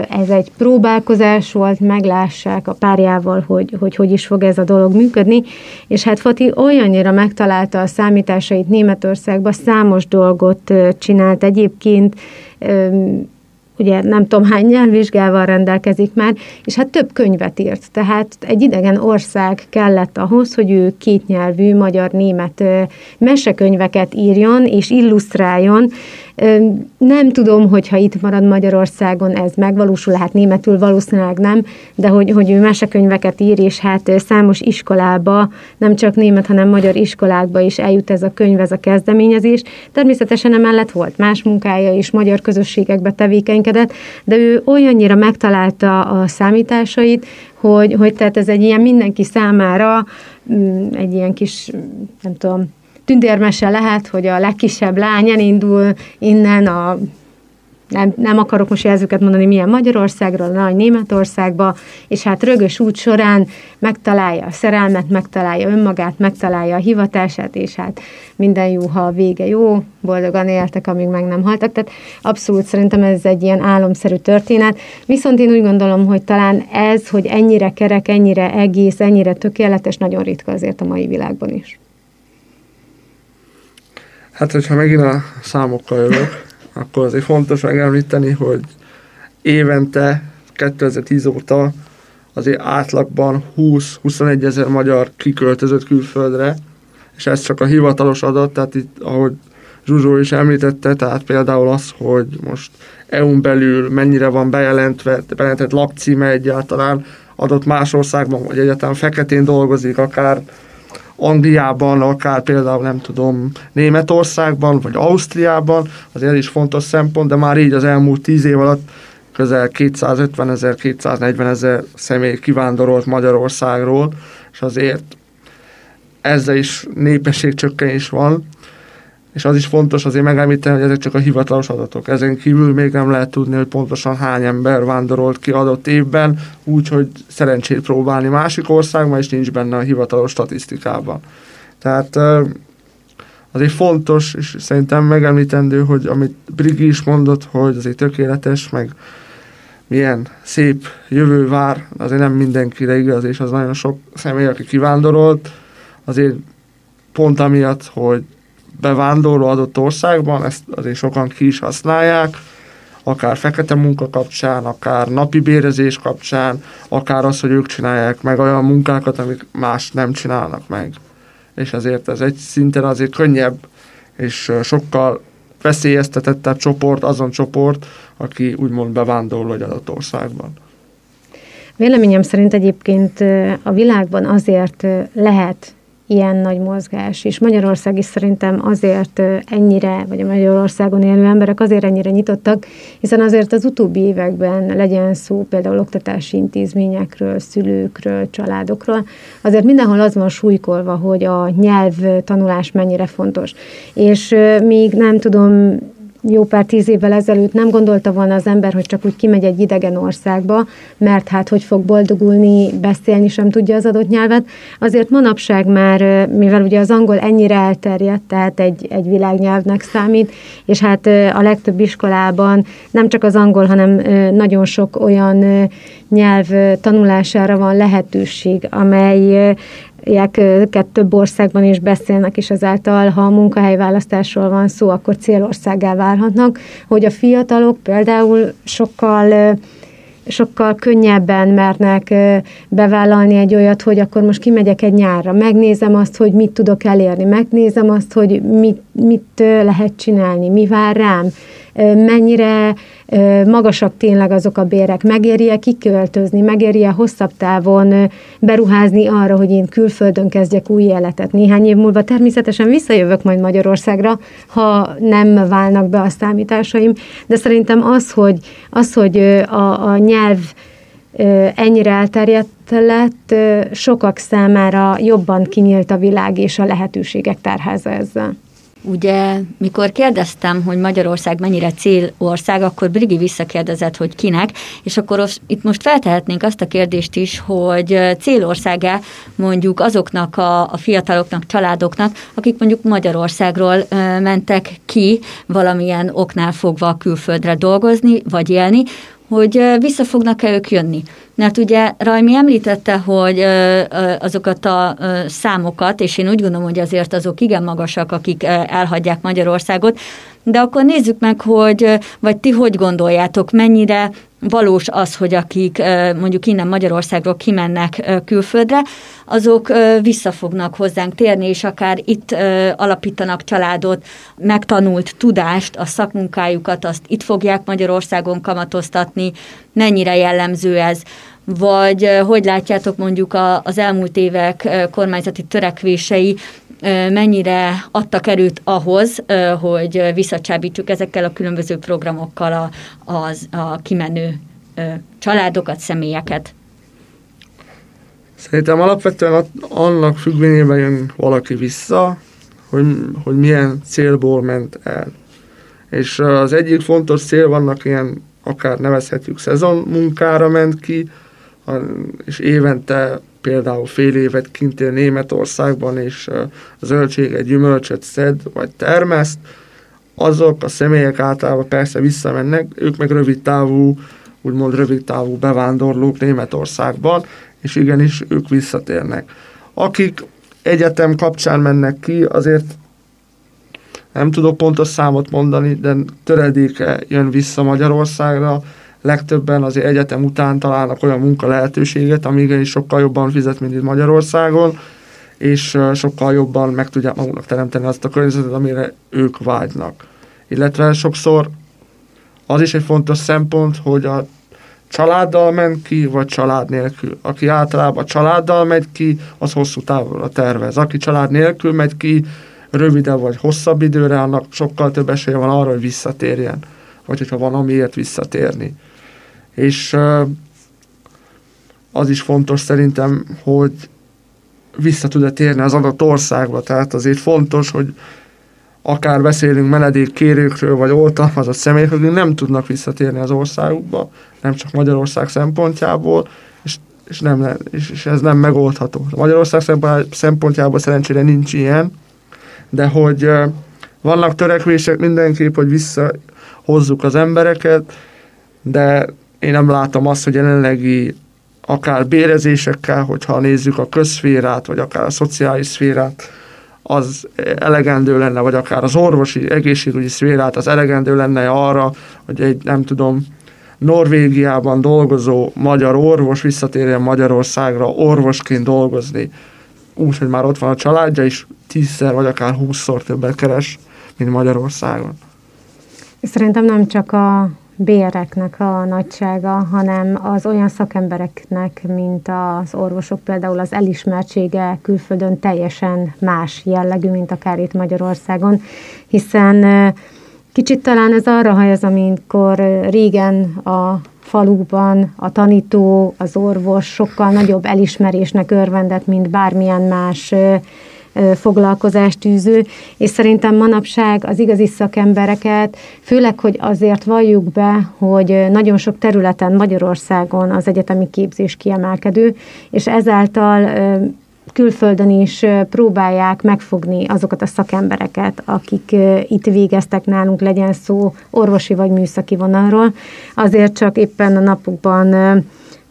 ez egy próbálkozás volt, meglássák a párjával, hogy, hogy hogy is fog ez a dolog működni, és hát Fati olyannyira megtalálta a számításait Németországba, számos dolgot csinált egyébként, ugye nem tudom hány nyelvvizsgával rendelkezik már, és hát több könyvet írt. Tehát egy idegen ország kellett ahhoz, hogy ő kétnyelvű magyar-német mesekönyveket írjon és illusztráljon, nem tudom, hogyha itt marad Magyarországon ez megvalósul, hát németül valószínűleg nem, de hogy, hogy ő mesekönyveket ír, és hát számos iskolába, nem csak német, hanem magyar iskolákba is eljut ez a könyv, ez a kezdeményezés. Természetesen emellett volt más munkája is, magyar közösségekbe tevékenykedett, de ő olyannyira megtalálta a számításait, hogy, hogy tehát ez egy ilyen mindenki számára mm, egy ilyen kis, nem tudom, tündérmese lehet, hogy a legkisebb lány elindul innen a nem, nem akarok most jelzőket mondani, milyen Magyarországról, nagy Németországba, és hát rögös út során megtalálja a szerelmet, megtalálja önmagát, megtalálja a hivatását, és hát minden jó, ha a vége jó, boldogan éltek, amíg meg nem haltak. Tehát abszolút szerintem ez egy ilyen álomszerű történet. Viszont én úgy gondolom, hogy talán ez, hogy ennyire kerek, ennyire egész, ennyire tökéletes, nagyon ritka azért a mai világban is. Hát, hogyha megint a számokkal jövök, akkor azért fontos megemlíteni, hogy évente 2010 óta azért átlagban 20-21 ezer magyar kiköltözött külföldre, és ez csak a hivatalos adat, tehát itt, ahogy Zsuzsó is említette, tehát például az, hogy most EU-n belül mennyire van bejelentve, bejelentett lakcíme egyáltalán adott más országban, vagy egyetem feketén dolgozik, akár Angliában, akár például nem tudom, Németországban, vagy Ausztriában, azért is fontos szempont, de már így az elmúlt tíz év alatt közel 250 ezer, 240 ezer személy kivándorolt Magyarországról, és azért ezzel is népességcsökkenés van, és az is fontos azért megemlíteni, hogy ezek csak a hivatalos adatok. Ezen kívül még nem lehet tudni, hogy pontosan hány ember vándorolt ki adott évben, úgyhogy szerencsét próbálni másik országban, és nincs benne a hivatalos statisztikában. Tehát azért fontos, és szerintem megemlítendő, hogy amit Brigi is mondott, hogy azért tökéletes, meg milyen szép jövő vár, azért nem mindenkire igaz, és az nagyon sok személy, aki kivándorolt, azért pont amiatt, hogy bevándorló adott országban, ezt azért sokan ki is használják, akár fekete munka kapcsán, akár napi bérezés kapcsán, akár az, hogy ők csinálják meg olyan munkákat, amik más nem csinálnak meg. És ezért ez egy szinten azért könnyebb, és sokkal veszélyeztetettebb csoport, azon csoport, aki úgymond bevándorló egy adott országban. Véleményem szerint egyébként a világban azért lehet ilyen nagy mozgás. És Magyarország is szerintem azért ennyire, vagy a Magyarországon élő emberek azért ennyire nyitottak, hiszen azért az utóbbi években legyen szó például oktatási intézményekről, szülőkről, családokról, azért mindenhol az van súlykolva, hogy a nyelv tanulás mennyire fontos. És még nem tudom, jó pár tíz évvel ezelőtt nem gondolta volna az ember, hogy csak úgy kimegy egy idegen országba, mert hát hogy fog boldogulni, beszélni sem tudja az adott nyelvet. Azért manapság már, mivel ugye az angol ennyire elterjedt, tehát egy, egy világnyelvnek számít, és hát a legtöbb iskolában nem csak az angol, hanem nagyon sok olyan nyelv tanulására van lehetőség, amely őket több országban is beszélnek, és ezáltal, ha a munkahelyválasztásról van szó, akkor célországá válhatnak, hogy a fiatalok például sokkal sokkal könnyebben mernek bevállalni egy olyat, hogy akkor most kimegyek egy nyárra, megnézem azt, hogy mit tudok elérni, megnézem azt, hogy mit, mit lehet csinálni, mi vár rám, mennyire magasak tényleg azok a bérek, megéri-e kiköltözni, megéri-e hosszabb távon beruházni arra, hogy én külföldön kezdjek új életet. Néhány év múlva természetesen visszajövök majd Magyarországra, ha nem válnak be a számításaim, de szerintem az, hogy, az, hogy a, a nyelv ennyire elterjedt lett, sokak számára jobban kinyílt a világ és a lehetőségek tárháza ezzel. Ugye, mikor kérdeztem, hogy Magyarország mennyire célország, akkor Brigi visszakérdezett, hogy kinek, és akkor os, itt most feltehetnénk azt a kérdést is, hogy célországa mondjuk azoknak a, a fiataloknak, családoknak, akik mondjuk Magyarországról ö, mentek ki valamilyen oknál fogva külföldre dolgozni, vagy élni, hogy vissza fognak-e ők jönni. Mert ugye Rajmi említette, hogy azokat a számokat, és én úgy gondolom, hogy azért azok igen magasak, akik elhagyják Magyarországot, de akkor nézzük meg, hogy, vagy ti hogy gondoljátok, mennyire valós az, hogy akik mondjuk innen Magyarországról kimennek külföldre, azok vissza fognak hozzánk térni, és akár itt alapítanak családot, megtanult tudást, a szakmunkájukat, azt itt fogják Magyarországon kamatoztatni, mennyire jellemző ez? Vagy hogy látjátok mondjuk az elmúlt évek kormányzati törekvései mennyire adtak erőt ahhoz, hogy visszacsábítsuk ezekkel a különböző programokkal a, az, a kimenő családokat, személyeket? Szerintem alapvetően annak függvényében jön valaki vissza, hogy, hogy milyen célból ment el. És az egyik fontos cél vannak ilyen, akár nevezhetjük szezon munkára ment ki, és évente például fél évet kint él Németországban, és zöldséget, gyümölcsöt szed, vagy termeszt, azok a személyek általában persze visszamennek, ők meg rövid távú, úgymond rövid távú bevándorlók Németországban, és igenis ők visszatérnek. Akik egyetem kapcsán mennek ki, azért nem tudok pontos számot mondani, de töredéke jön vissza Magyarországra, legtöbben azért egyetem után találnak olyan munka lehetőséget, ami igenis sokkal jobban fizet, mint itt Magyarországon, és sokkal jobban meg tudják maguknak teremteni azt a környezetet, amire ők vágynak. Illetve sokszor az is egy fontos szempont, hogy a családdal ment ki, vagy család nélkül. Aki általában családdal megy ki, az hosszú távra tervez. Aki család nélkül megy ki, rövidebb vagy hosszabb időre, annak sokkal több esélye van arra, hogy visszatérjen. Vagy hogyha van amiért visszatérni. És az is fontos szerintem, hogy vissza tud-e térni az adott országba. Tehát azért fontos, hogy akár beszélünk menedékkérőkről, vagy oltalmazott személyekről, nem tudnak visszatérni az országukba, nem csak Magyarország szempontjából, és, és, nem, és, ez nem megoldható. Magyarország szempontjából szerencsére nincs ilyen, de hogy vannak törekvések mindenképp, hogy visszahozzuk az embereket, de én nem látom azt, hogy jelenlegi akár bérezésekkel, hogyha nézzük a közszférát, vagy akár a szociális szférát, az elegendő lenne, vagy akár az orvosi, egészségügyi szférát, az elegendő lenne arra, hogy egy, nem tudom, Norvégiában dolgozó magyar orvos visszatérjen Magyarországra orvosként dolgozni. Úgy, hogy már ott van a családja, és tízszer vagy akár húszszor többet keres, mint Magyarországon. Szerintem nem csak a béreknek a nagysága, hanem az olyan szakembereknek, mint az orvosok, például az elismertsége külföldön teljesen más jellegű, mint akár itt Magyarországon, hiszen kicsit talán ez arra hajaz, amikor régen a faluban a tanító, az orvos sokkal nagyobb elismerésnek örvendett, mint bármilyen más foglalkozást űző, és szerintem manapság az igazi szakembereket, főleg, hogy azért valljuk be, hogy nagyon sok területen Magyarországon az egyetemi képzés kiemelkedő, és ezáltal külföldön is próbálják megfogni azokat a szakembereket, akik itt végeztek nálunk, legyen szó orvosi vagy műszaki vonalról. Azért csak éppen a napokban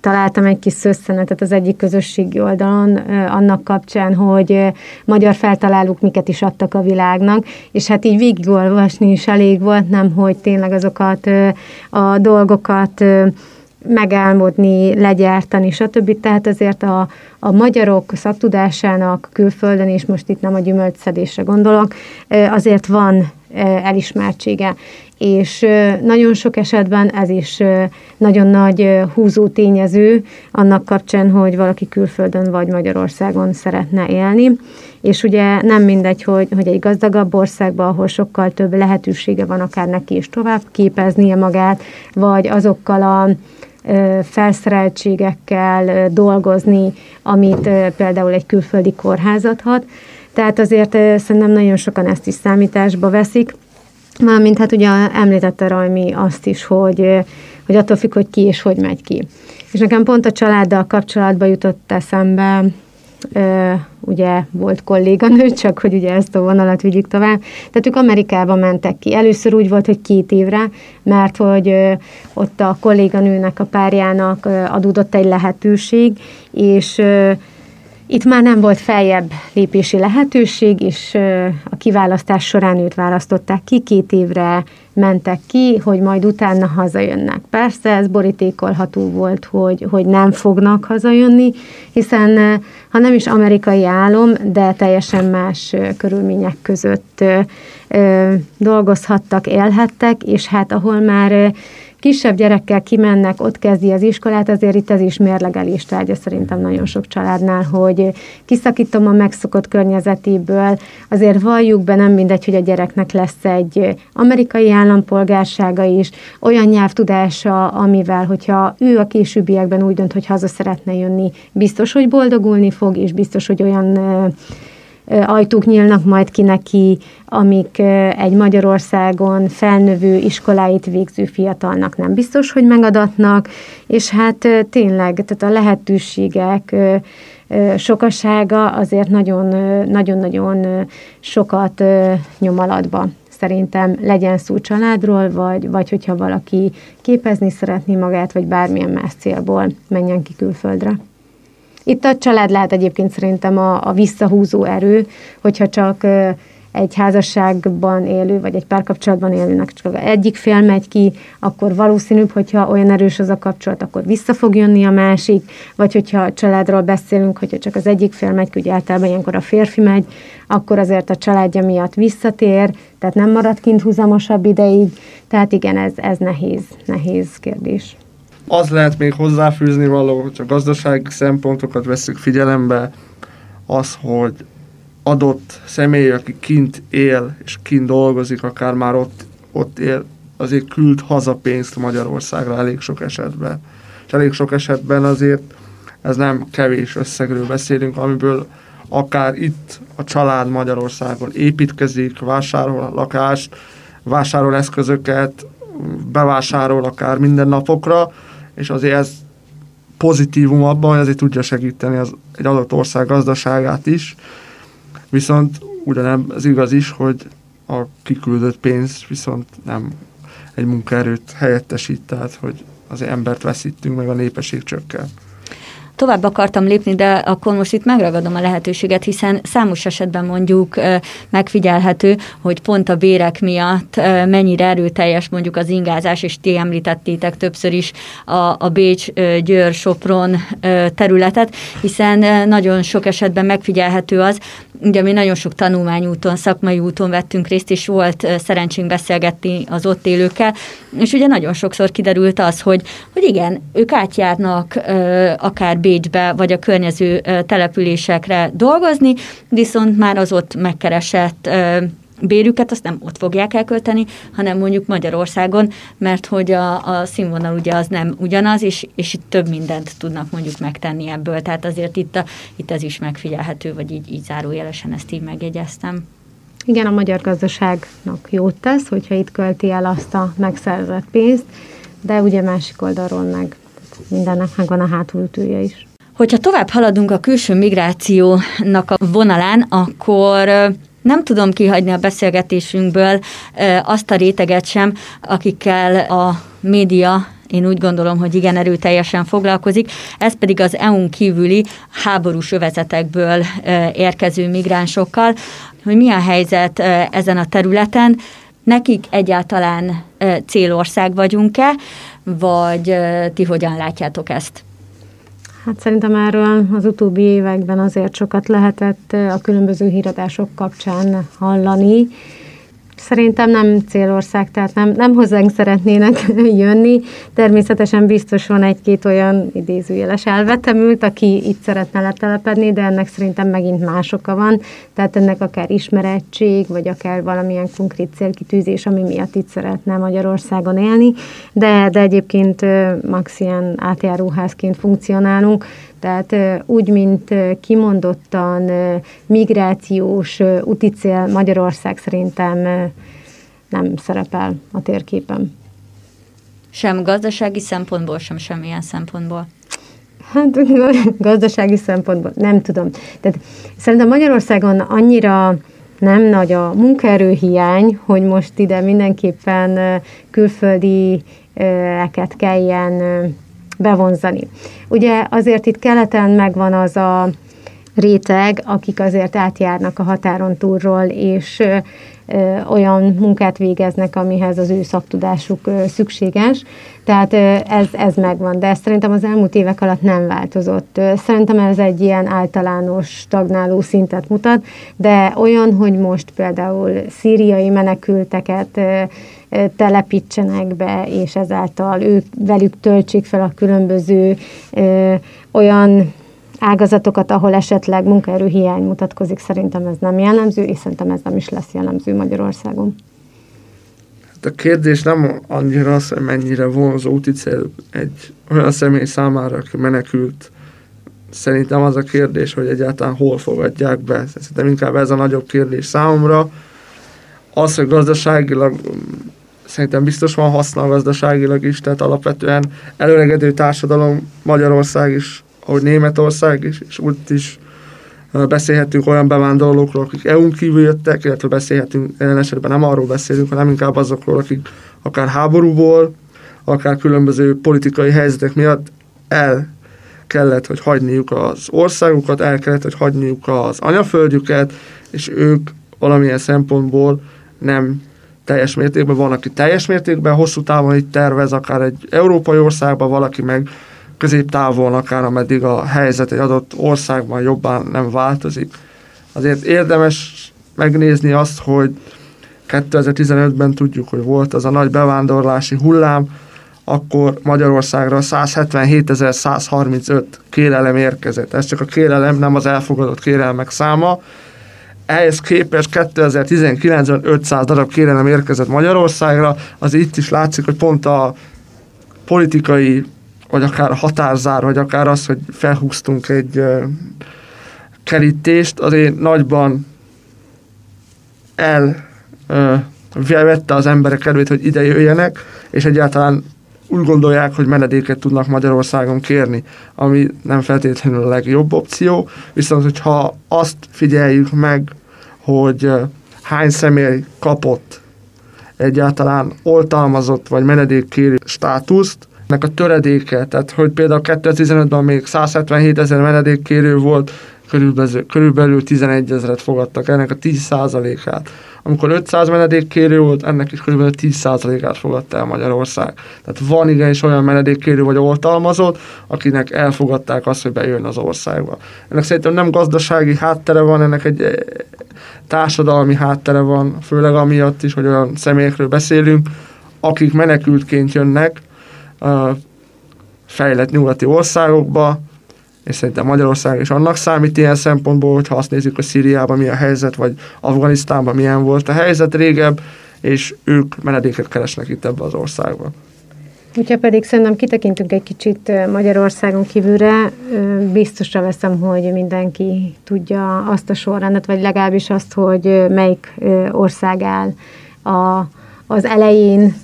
találtam egy kis szösszenetet az egyik közösségi oldalon annak kapcsán, hogy magyar feltalálók miket is adtak a világnak, és hát így végigolvasni is elég volt, nem, hogy tényleg azokat a dolgokat megálmodni, legyártani, stb. Tehát azért a, a magyarok szaktudásának külföldön, és most itt nem a gyümölcszedésre gondolok, azért van elismertsége és nagyon sok esetben ez is nagyon nagy húzó tényező annak kapcsán, hogy valaki külföldön vagy Magyarországon szeretne élni, és ugye nem mindegy, hogy, hogy egy gazdagabb országban, ahol sokkal több lehetősége van akár neki is tovább képeznie magát, vagy azokkal a felszereltségekkel dolgozni, amit például egy külföldi kórház adhat. Tehát azért szerintem nagyon sokan ezt is számításba veszik, Mármint hát ugye említette Rajmi azt is, hogy, hogy attól függ, hogy ki és hogy megy ki. És nekem pont a családdal kapcsolatban jutott eszembe, ugye volt kolléganő, csak hogy ugye ezt a vonalat vigyük tovább. Tehát ők Amerikába mentek ki. Először úgy volt, hogy két évre, mert hogy ott a kolléganőnek, a párjának adódott egy lehetőség, és itt már nem volt feljebb lépési lehetőség, és a kiválasztás során őt választották ki, két évre mentek ki, hogy majd utána hazajönnek. Persze ez borítékolható volt, hogy, hogy nem fognak hazajönni, hiszen ha nem is amerikai álom, de teljesen más körülmények között dolgozhattak, élhettek, és hát ahol már kisebb gyerekkel kimennek, ott kezdi az iskolát, azért itt ez is mérlegelés tárgya szerintem nagyon sok családnál, hogy kiszakítom a megszokott környezetéből, azért valljuk be, nem mindegy, hogy a gyereknek lesz egy amerikai állampolgársága is, olyan nyelvtudása, amivel, hogyha ő a későbbiekben úgy dönt, hogy haza szeretne jönni, biztos, hogy boldogulni fog, és biztos, hogy olyan ajtók nyílnak majd ki neki, amik egy Magyarországon felnövő iskoláit végző fiatalnak nem biztos, hogy megadatnak, és hát tényleg, tehát a lehetőségek sokasága azért nagyon-nagyon sokat nyom alatba szerintem legyen szó családról, vagy, vagy hogyha valaki képezni szeretné magát, vagy bármilyen más célból menjen ki külföldre. Itt a család lehet egyébként szerintem a, a visszahúzó erő, hogyha csak egy házasságban élő, vagy egy párkapcsolatban élőnek csak egyik fél megy ki, akkor valószínűbb, hogyha olyan erős az a kapcsolat, akkor vissza fog jönni a másik, vagy hogyha a családról beszélünk, hogyha csak az egyik fél megy ugye általában ilyenkor a férfi megy, akkor azért a családja miatt visszatér, tehát nem marad kint húzamosabb ideig, tehát igen, ez, ez nehéz, nehéz kérdés. Az lehet még hozzáfűzni való, hogy a gazdasági szempontokat veszük figyelembe, az, hogy adott személy, aki kint él és kint dolgozik, akár már ott, ott él, azért küld haza pénzt Magyarországra elég sok esetben. És elég sok esetben azért ez nem kevés összegről beszélünk, amiből akár itt a család Magyarországon építkezik, vásárol lakást, vásárol eszközöket, bevásárol akár minden napokra, és azért ez pozitívum abban, hogy azért tudja segíteni az, egy adott ország gazdaságát is, viszont ugyanebb az igaz is, hogy a kiküldött pénz viszont nem egy munkaerőt helyettesít, tehát hogy az embert veszítünk, meg a népesség csökken tovább akartam lépni, de akkor most itt megragadom a lehetőséget, hiszen számos esetben mondjuk megfigyelhető, hogy pont a bérek miatt mennyire erőteljes mondjuk az ingázás, és ti említettétek többször is a, a Bécs, Győr, Sopron területet, hiszen nagyon sok esetben megfigyelhető az, ugye mi nagyon sok tanulmányúton, szakmai úton vettünk részt, és volt szerencsénk beszélgetni az ott élőkkel, és ugye nagyon sokszor kiderült az, hogy, hogy igen, ők átjárnak akár Bécsbe, vagy a környező településekre dolgozni, viszont már az ott megkeresett bérüket azt nem ott fogják elkölteni, hanem mondjuk Magyarországon, mert hogy a, a színvonal ugye az nem ugyanaz, és, és itt több mindent tudnak mondjuk megtenni ebből. Tehát azért itt, a, itt ez is megfigyelhető, vagy így, így zárójelesen ezt így megjegyeztem. Igen, a magyar gazdaságnak jót tesz, hogyha itt költi el azt a megszerzett pénzt, de ugye másik oldalról meg mindennek megvan a hátulütője is. Hogyha tovább haladunk a külső migrációnak a vonalán, akkor nem tudom kihagyni a beszélgetésünkből azt a réteget sem, akikkel a média én úgy gondolom, hogy igen erőteljesen foglalkozik, ez pedig az EU-n kívüli háborús övezetekből érkező migránsokkal, hogy mi a helyzet ezen a területen, nekik egyáltalán célország vagyunk-e, vagy ti hogyan látjátok ezt? Hát szerintem erről az utóbbi években azért sokat lehetett a különböző híradások kapcsán hallani. Szerintem nem célország, tehát nem, nem hozzánk szeretnének jönni. Természetesen biztos van egy-két olyan idézőjeles elvetemült, aki itt szeretne letelepedni, de ennek szerintem megint más oka van. Tehát ennek akár ismerettség, vagy akár valamilyen konkrét célkitűzés, ami miatt itt szeretne Magyarországon élni. De, de egyébként max ilyen átjáróházként funkcionálunk, tehát úgy, mint kimondottan migrációs úticél Magyarország szerintem nem szerepel a térképen. Sem gazdasági szempontból, sem semmilyen szempontból. Hát gazdasági szempontból nem tudom. Tehát szerintem Magyarországon annyira nem nagy a munkaerőhiány, hogy most ide mindenképpen külföldi eket kelljen bevonzani. Ugye azért itt keleten megvan az a réteg, akik azért átjárnak a határon túlról, és olyan munkát végeznek, amihez az ő szaktudásuk szükséges. Tehát ez, ez megvan, de ez szerintem az elmúlt évek alatt nem változott. Szerintem ez egy ilyen általános stagnáló szintet mutat, de olyan, hogy most például szíriai menekülteket telepítsenek be, és ezáltal ők velük töltsék fel a különböző ö, olyan ágazatokat, ahol esetleg munkaerőhiány mutatkozik, szerintem ez nem jellemző, és szerintem ez nem is lesz jellemző Magyarországon. Hát a kérdés nem annyira az, hogy mennyire vonzó úti cél egy olyan személy számára, aki menekült. Szerintem az a kérdés, hogy egyáltalán hol fogadják be. Szerintem inkább ez a nagyobb kérdés számomra. Az, hogy gazdaságilag szerintem biztos van haszna gazdaságilag is, tehát alapvetően előregedő társadalom Magyarország is, ahogy Németország is, és úgy is beszélhetünk olyan bevándorlókról, akik EU-n kívül jöttek, illetve beszélhetünk, jelen esetben nem arról beszélünk, hanem inkább azokról, akik akár háborúból, akár különböző politikai helyzetek miatt el kellett, hogy hagyniuk az országukat, el kellett, hogy hagyniuk az anyaföldjüket, és ők valamilyen szempontból nem teljes mértékben, van, aki teljes mértékben, hosszú távon itt tervez, akár egy európai országban, valaki meg középtávon, akár ameddig a helyzet egy adott országban jobban nem változik. Azért érdemes megnézni azt, hogy 2015-ben tudjuk, hogy volt az a nagy bevándorlási hullám, akkor Magyarországra 177.135 kérelem érkezett. Ez csak a kérelem, nem az elfogadott kérelmek száma. Ehhez képest 2019-ben 500 darab kérelem érkezett Magyarországra, az itt is látszik, hogy pont a politikai, vagy akár a határzár, vagy akár az, hogy felhúztunk egy kerítést, azért nagyban el vette az emberek kedvét, hogy ide jöjjenek, és egyáltalán úgy gondolják, hogy menedéket tudnak Magyarországon kérni, ami nem feltétlenül a legjobb opció, viszont hogyha azt figyeljük meg, hogy hány személy kapott egyáltalán oltalmazott vagy menedékkérő státuszt, ennek a töredéke, tehát hogy például 2015-ben még 177 ezer menedékkérő volt, körülbelül, körülbelül 11 ezeret fogadtak, ennek a 10%-át. Amikor 500 menedékkérő volt, ennek is körülbelül 10%-át fogadta el Magyarország. Tehát van igenis olyan menedékkérő vagy oltalmazott, akinek elfogadták azt, hogy bejön az országba. Ennek szerintem nem gazdasági háttere van, ennek egy eh, társadalmi háttere van, főleg amiatt is, hogy olyan személyekről beszélünk, akik menekültként jönnek, fejlett nyugati országokba, és szerintem Magyarország is annak számít ilyen szempontból, hogyha azt nézzük, hogy Szíriában mi a helyzet, vagy Afganisztánban milyen volt a helyzet régebb, és ők menedéket keresnek itt ebbe az országba. Hogyha pedig szerintem kitekintünk egy kicsit Magyarországon kívülre, biztosra veszem, hogy mindenki tudja azt a sorrendet, vagy legalábbis azt, hogy melyik ország áll a, az elején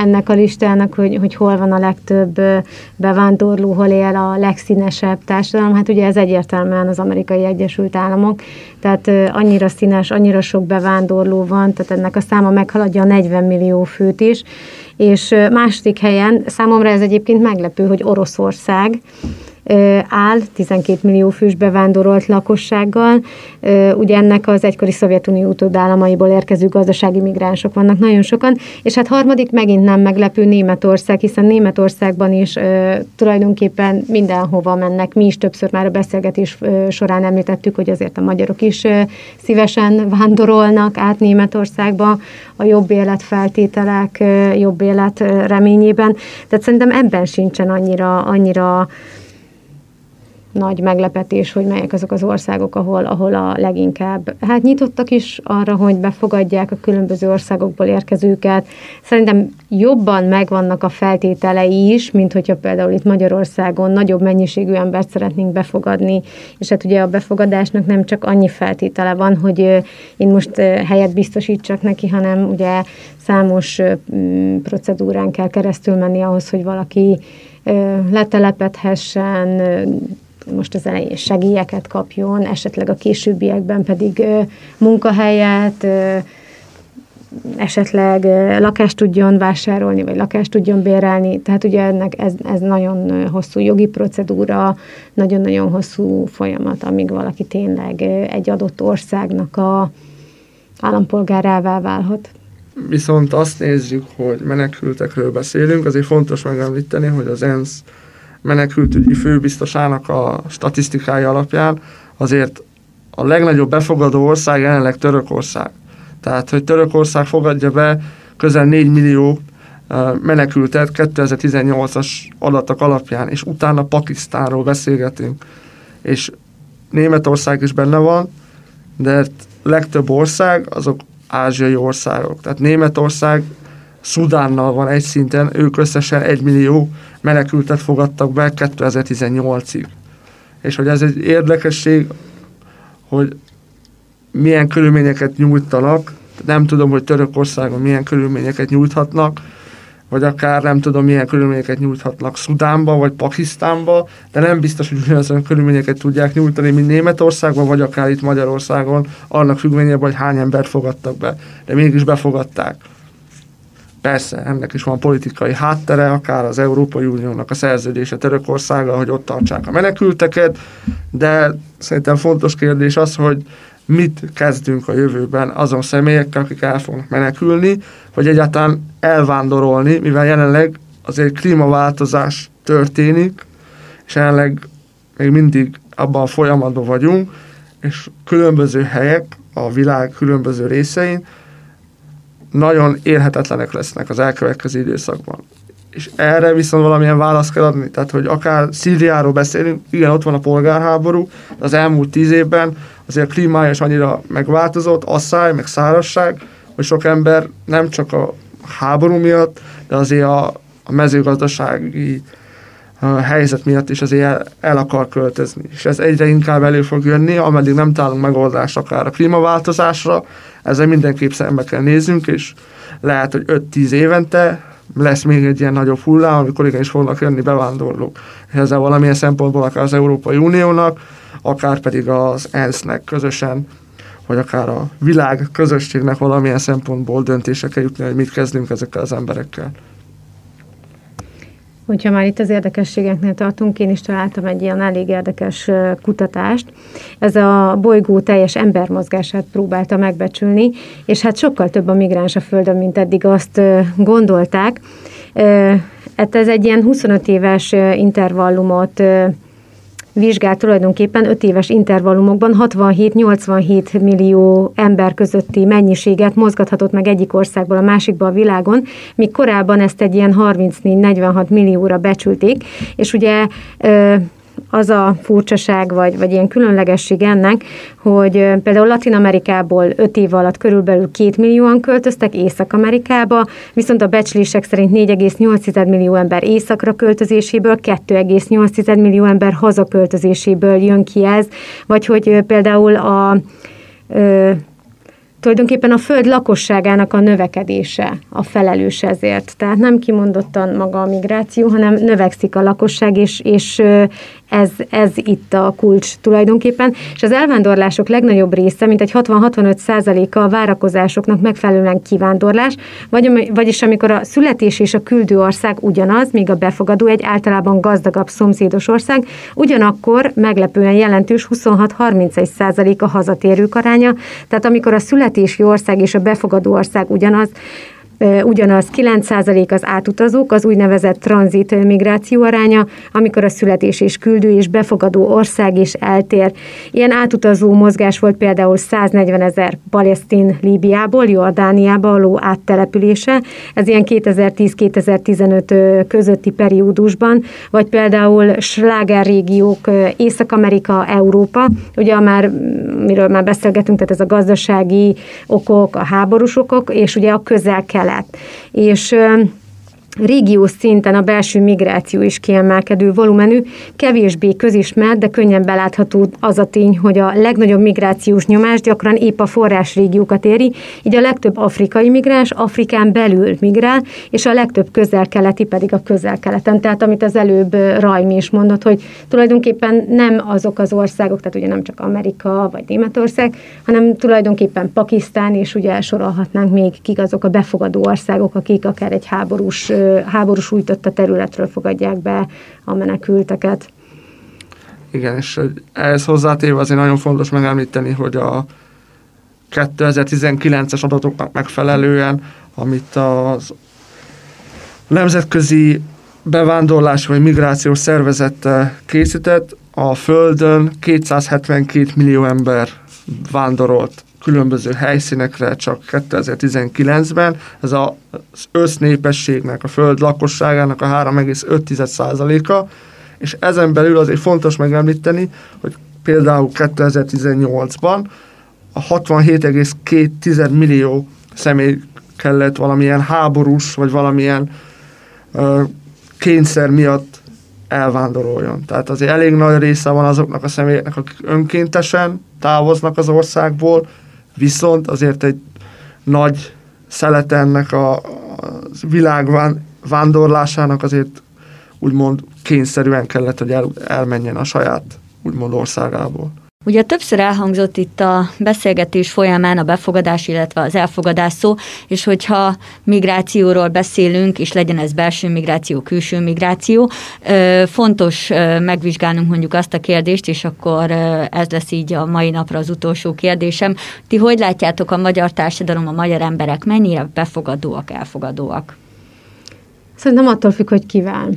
ennek a listának, hogy, hogy hol van a legtöbb bevándorló, hol él a legszínesebb társadalom. Hát ugye ez egyértelműen az amerikai Egyesült Államok, tehát annyira színes, annyira sok bevándorló van, tehát ennek a száma meghaladja a 40 millió főt is, és második helyen, számomra ez egyébként meglepő, hogy Oroszország, áll, 12 millió fős bevándorolt lakossággal. Ugye ennek az egykori Szovjetunió utódállamaiból érkező gazdasági migránsok vannak nagyon sokan, és hát harmadik megint nem meglepő Németország, hiszen Németországban is tulajdonképpen mindenhova mennek. Mi is többször már a beszélgetés során említettük, hogy azért a magyarok is szívesen vándorolnak át Németországba a jobb életfeltételek, jobb élet reményében. Tehát szerintem ebben sincsen annyira, annyira nagy meglepetés, hogy melyek azok az országok, ahol, ahol a leginkább hát nyitottak is arra, hogy befogadják a különböző országokból érkezőket. Szerintem jobban megvannak a feltételei is, mint hogyha például itt Magyarországon nagyobb mennyiségű embert szeretnénk befogadni, és hát ugye a befogadásnak nem csak annyi feltétele van, hogy én most helyet biztosítsak neki, hanem ugye számos procedúrán kell keresztül menni ahhoz, hogy valaki letelepedhessen, most az elején segélyeket kapjon, esetleg a későbbiekben pedig munkahelyet, esetleg lakást tudjon vásárolni, vagy lakást tudjon bérelni. Tehát ugye ennek ez, ez nagyon hosszú jogi procedúra, nagyon-nagyon hosszú folyamat, amíg valaki tényleg egy adott országnak a állampolgárává válhat. Viszont azt nézzük, hogy menekültekről beszélünk, azért fontos megemlíteni, hogy az ENSZ menekültügyi főbiztosának a statisztikája alapján azért a legnagyobb befogadó ország jelenleg Törökország. Tehát, hogy Törökország fogadja be közel 4 millió menekültet 2018-as adatok alapján, és utána Pakisztánról beszélgetünk. És Németország is benne van, de legtöbb ország azok ázsiai országok. Tehát Németország Szudánnal van egy szinten, ők összesen egy millió menekültet fogadtak be 2018-ig. És hogy ez egy érdekesség, hogy milyen körülményeket nyújtanak, nem tudom, hogy Törökországon milyen körülményeket nyújthatnak, vagy akár nem tudom, milyen körülményeket nyújthatnak Szudánba, vagy Pakisztánba, de nem biztos, hogy ugyanazon körülményeket tudják nyújtani, mint Németországban, vagy akár itt Magyarországon, annak függvényében, hogy hány embert fogadtak be. De mégis befogadták. Persze, ennek is van politikai háttere, akár az Európai Uniónak a szerződése Törökországgal, hogy ott tartsák a menekülteket, de szerintem fontos kérdés az, hogy mit kezdünk a jövőben azon személyekkel, akik el fognak menekülni, vagy egyáltalán elvándorolni, mivel jelenleg azért klímaváltozás történik, és jelenleg még mindig abban a folyamatban vagyunk, és különböző helyek a világ különböző részein nagyon élhetetlenek lesznek az elkövetkező időszakban. És erre viszont valamilyen választ kell adni. Tehát, hogy akár Szíriáról beszélünk, igen, ott van a polgárháború, de az elmúlt tíz évben azért a klímája is annyira megváltozott, asszály, meg szárazság, hogy sok ember nem csak a háború miatt, de azért a, a mezőgazdasági a helyzet miatt is azért el, el akar költözni. És ez egyre inkább elő fog jönni, ameddig nem találunk megoldást akár a klímaváltozásra, ezzel mindenképp szembe kell néznünk, és lehet, hogy 5-10 évente lesz még egy ilyen nagyobb hullám, amikor igenis fognak jönni bevándorlók. És ezzel valamilyen szempontból akár az Európai Uniónak, akár pedig az ENSZ-nek közösen, vagy akár a világ közösségnek valamilyen szempontból döntése kell jutni, hogy mit kezdünk ezekkel az emberekkel. Hogyha már itt az érdekességeknél tartunk, én is találtam egy ilyen elég érdekes kutatást. Ez a bolygó teljes embermozgását próbálta megbecsülni, és hát sokkal több a migráns a Földön, mint eddig azt gondolták. Hát ez egy ilyen 25 éves intervallumot vizsgált tulajdonképpen 5 éves intervallumokban 67-87 millió ember közötti mennyiséget mozgathatott meg egyik országból a másikba a világon, míg korábban ezt egy ilyen 34-46 millióra becsülték, és ugye az a furcsaság, vagy, vagy ilyen különlegesség ennek, hogy például Latin Amerikából 5 év alatt körülbelül 2 millióan költöztek Észak-Amerikába, viszont a becslések szerint 4,8 millió ember északra költözéséből, 2,8 millió ember hazaköltözéséből jön ki ez, vagy hogy például a tulajdonképpen a föld lakosságának a növekedése a felelős ezért. Tehát nem kimondottan maga a migráció, hanem növekszik a lakosság, és, és ez, ez itt a kulcs tulajdonképpen. És az elvándorlások legnagyobb része, mint egy 60-65 százaléka a várakozásoknak megfelelően kivándorlás, vagy, vagyis amikor a születés és a küldő ország ugyanaz, míg a befogadó egy általában gazdagabb szomszédos ország, ugyanakkor meglepően jelentős 26-31 százalék a hazatérők aránya, tehát amikor a születési ország és a befogadó ország ugyanaz, ugyanaz 9% az átutazók, az úgynevezett tranzit migráció aránya, amikor a születés és küldő és befogadó ország is eltér. Ilyen átutazó mozgás volt például 140 ezer palesztin Líbiából, Jordániába való áttelepülése, ez ilyen 2010-2015 közötti periódusban, vagy például sláger régiók Észak-Amerika, Európa, ugye már, miről már beszélgetünk, tehát ez a gazdasági okok, a háborús okok, és ugye a közel-kelet lett. És régiós szinten a belső migráció is kiemelkedő volumenű, kevésbé közismert, de könnyen belátható az a tény, hogy a legnagyobb migrációs nyomás gyakran épp a forrásrégiókat éri, így a legtöbb afrikai migráns Afrikán belül migrál, és a legtöbb közel-keleti pedig a közel-keleten. Tehát amit az előbb Rajmi is mondott, hogy tulajdonképpen nem azok az országok, tehát ugye nem csak Amerika vagy Németország, hanem tulajdonképpen Pakisztán, és ugye sorolhatnánk még kik azok a befogadó országok, akik akár egy háborús háborús újtotta területről fogadják be a menekülteket. Igen, és ehhez hozzátéve azért nagyon fontos megemlíteni, hogy a 2019-es adatoknak megfelelően, amit az nemzetközi bevándorlás vagy migrációs szervezet készített, a Földön 272 millió ember vándorolt különböző helyszínekre csak 2019-ben. Ez az össznépességnek, a föld lakosságának a 3,5%-a, és ezen belül azért fontos megemlíteni, hogy például 2018-ban a 67,2 millió személy kellett valamilyen háborús, vagy valamilyen ö, kényszer miatt elvándoroljon. Tehát azért elég nagy része van azoknak a személyeknek, akik önkéntesen távoznak az országból, Viszont azért egy nagy szelete ennek a, világ vándorlásának azért úgymond kényszerűen kellett, hogy el, elmenjen a saját úgymond országából. Ugye többször elhangzott itt a beszélgetés folyamán a befogadás, illetve az elfogadás szó, és hogyha migrációról beszélünk, és legyen ez belső migráció, külső migráció, fontos megvizsgálnunk mondjuk azt a kérdést, és akkor ez lesz így a mai napra az utolsó kérdésem. Ti hogy látjátok a magyar társadalom, a magyar emberek mennyire befogadóak, elfogadóak? Szerintem attól függ, hogy kivel.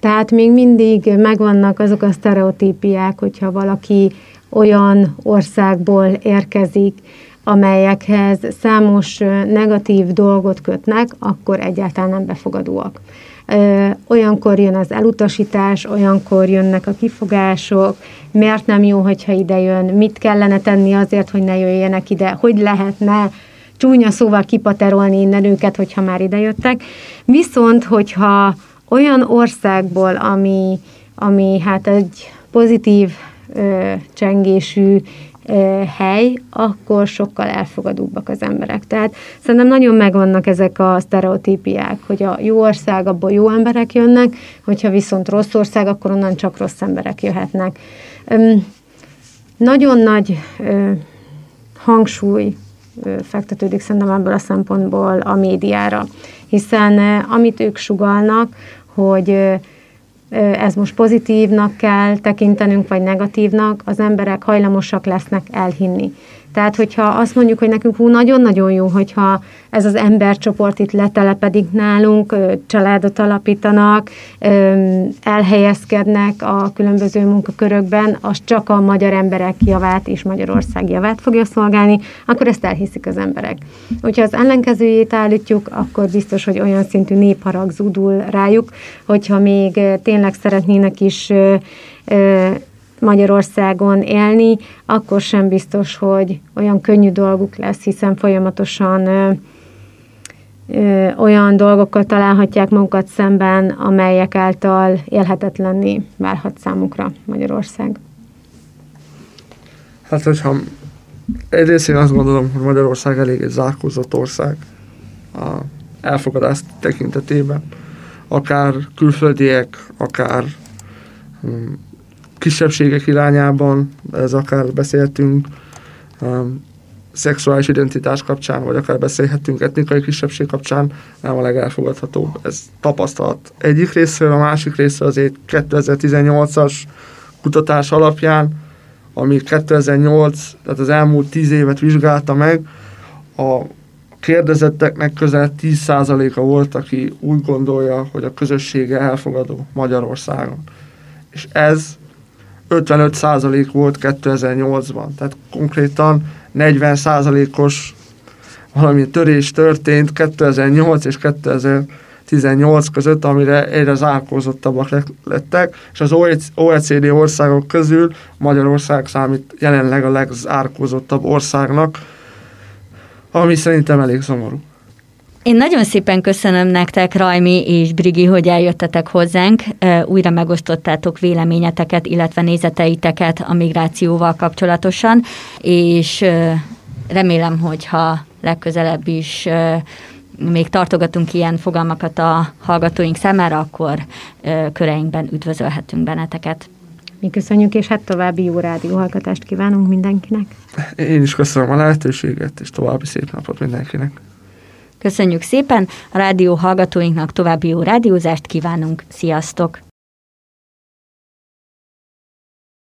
Tehát még mindig megvannak azok a sztereotípiák, hogyha valaki olyan országból érkezik, amelyekhez számos negatív dolgot kötnek, akkor egyáltalán nem befogadóak. Olyankor jön az elutasítás, olyankor jönnek a kifogások, miért nem jó, hogyha ide jön, mit kellene tenni azért, hogy ne jöjjenek ide, hogy lehetne csúnya szóval kipaterolni innen őket, hogyha már idejöttek. Viszont, hogyha olyan országból, ami, ami hát egy pozitív csengésű hely, akkor sokkal elfogadóbbak az emberek. Tehát szerintem nagyon megvannak ezek a sztereotípiák, hogy a jó ország, abból jó emberek jönnek, hogyha viszont rossz ország, akkor onnan csak rossz emberek jöhetnek. Nagyon nagy hangsúly fektetődik szerintem ebből a szempontból a médiára. Hiszen amit ők sugalnak, hogy ez most pozitívnak kell tekintenünk, vagy negatívnak, az emberek hajlamosak lesznek elhinni. Tehát, hogyha azt mondjuk, hogy nekünk hú, nagyon-nagyon jó, hogyha ez az embercsoport itt letelepedik nálunk, családot alapítanak, elhelyezkednek a különböző munkakörökben, az csak a magyar emberek javát és Magyarország javát fogja szolgálni, akkor ezt elhiszik az emberek. Hogyha az ellenkezőjét állítjuk, akkor biztos, hogy olyan szintű népharag zúdul rájuk, hogyha még tényleg szeretnének is Magyarországon élni, akkor sem biztos, hogy olyan könnyű dolguk lesz, hiszen folyamatosan ö, ö, olyan dolgokkal találhatják magukat szemben, amelyek által élhetetlenné válhat számukra Magyarország. Hát, hogyha egyrészt én azt gondolom, hogy Magyarország elég egy zárkózott ország a elfogadás tekintetében. Akár külföldiek, akár um, kisebbségek irányában, ez akár beszéltünk um, szexuális identitás kapcsán, vagy akár beszélhetünk etnikai kisebbség kapcsán, nem a legelfogadhatóbb. Ez tapasztalat egyik részről, a másik részről azért 2018-as kutatás alapján, ami 2008, tehát az elmúlt 10 évet vizsgálta meg, a kérdezetteknek közel 10%-a volt, aki úgy gondolja, hogy a közössége elfogadó Magyarországon. És ez 55% volt 2008-ban. Tehát konkrétan 40%-os valami törés történt 2008 és 2018 között, amire egyre zárkózottabbak lettek, és az OECD országok közül Magyarország számít jelenleg a legzárkózottabb országnak, ami szerintem elég szomorú. Én nagyon szépen köszönöm nektek, Rajmi és Brigi, hogy eljöttetek hozzánk, újra megosztottátok véleményeteket, illetve nézeteiteket a migrációval kapcsolatosan, és remélem, hogyha legközelebb is még tartogatunk ilyen fogalmakat a hallgatóink számára, akkor köreinkben üdvözölhetünk benneteket. Mi köszönjük, és hát további jó rádióhallgatást kívánunk mindenkinek. Én is köszönöm a lehetőséget, és további szép napot mindenkinek. Köszönjük szépen, a rádió hallgatóinknak további jó rádiózást kívánunk, sziasztok!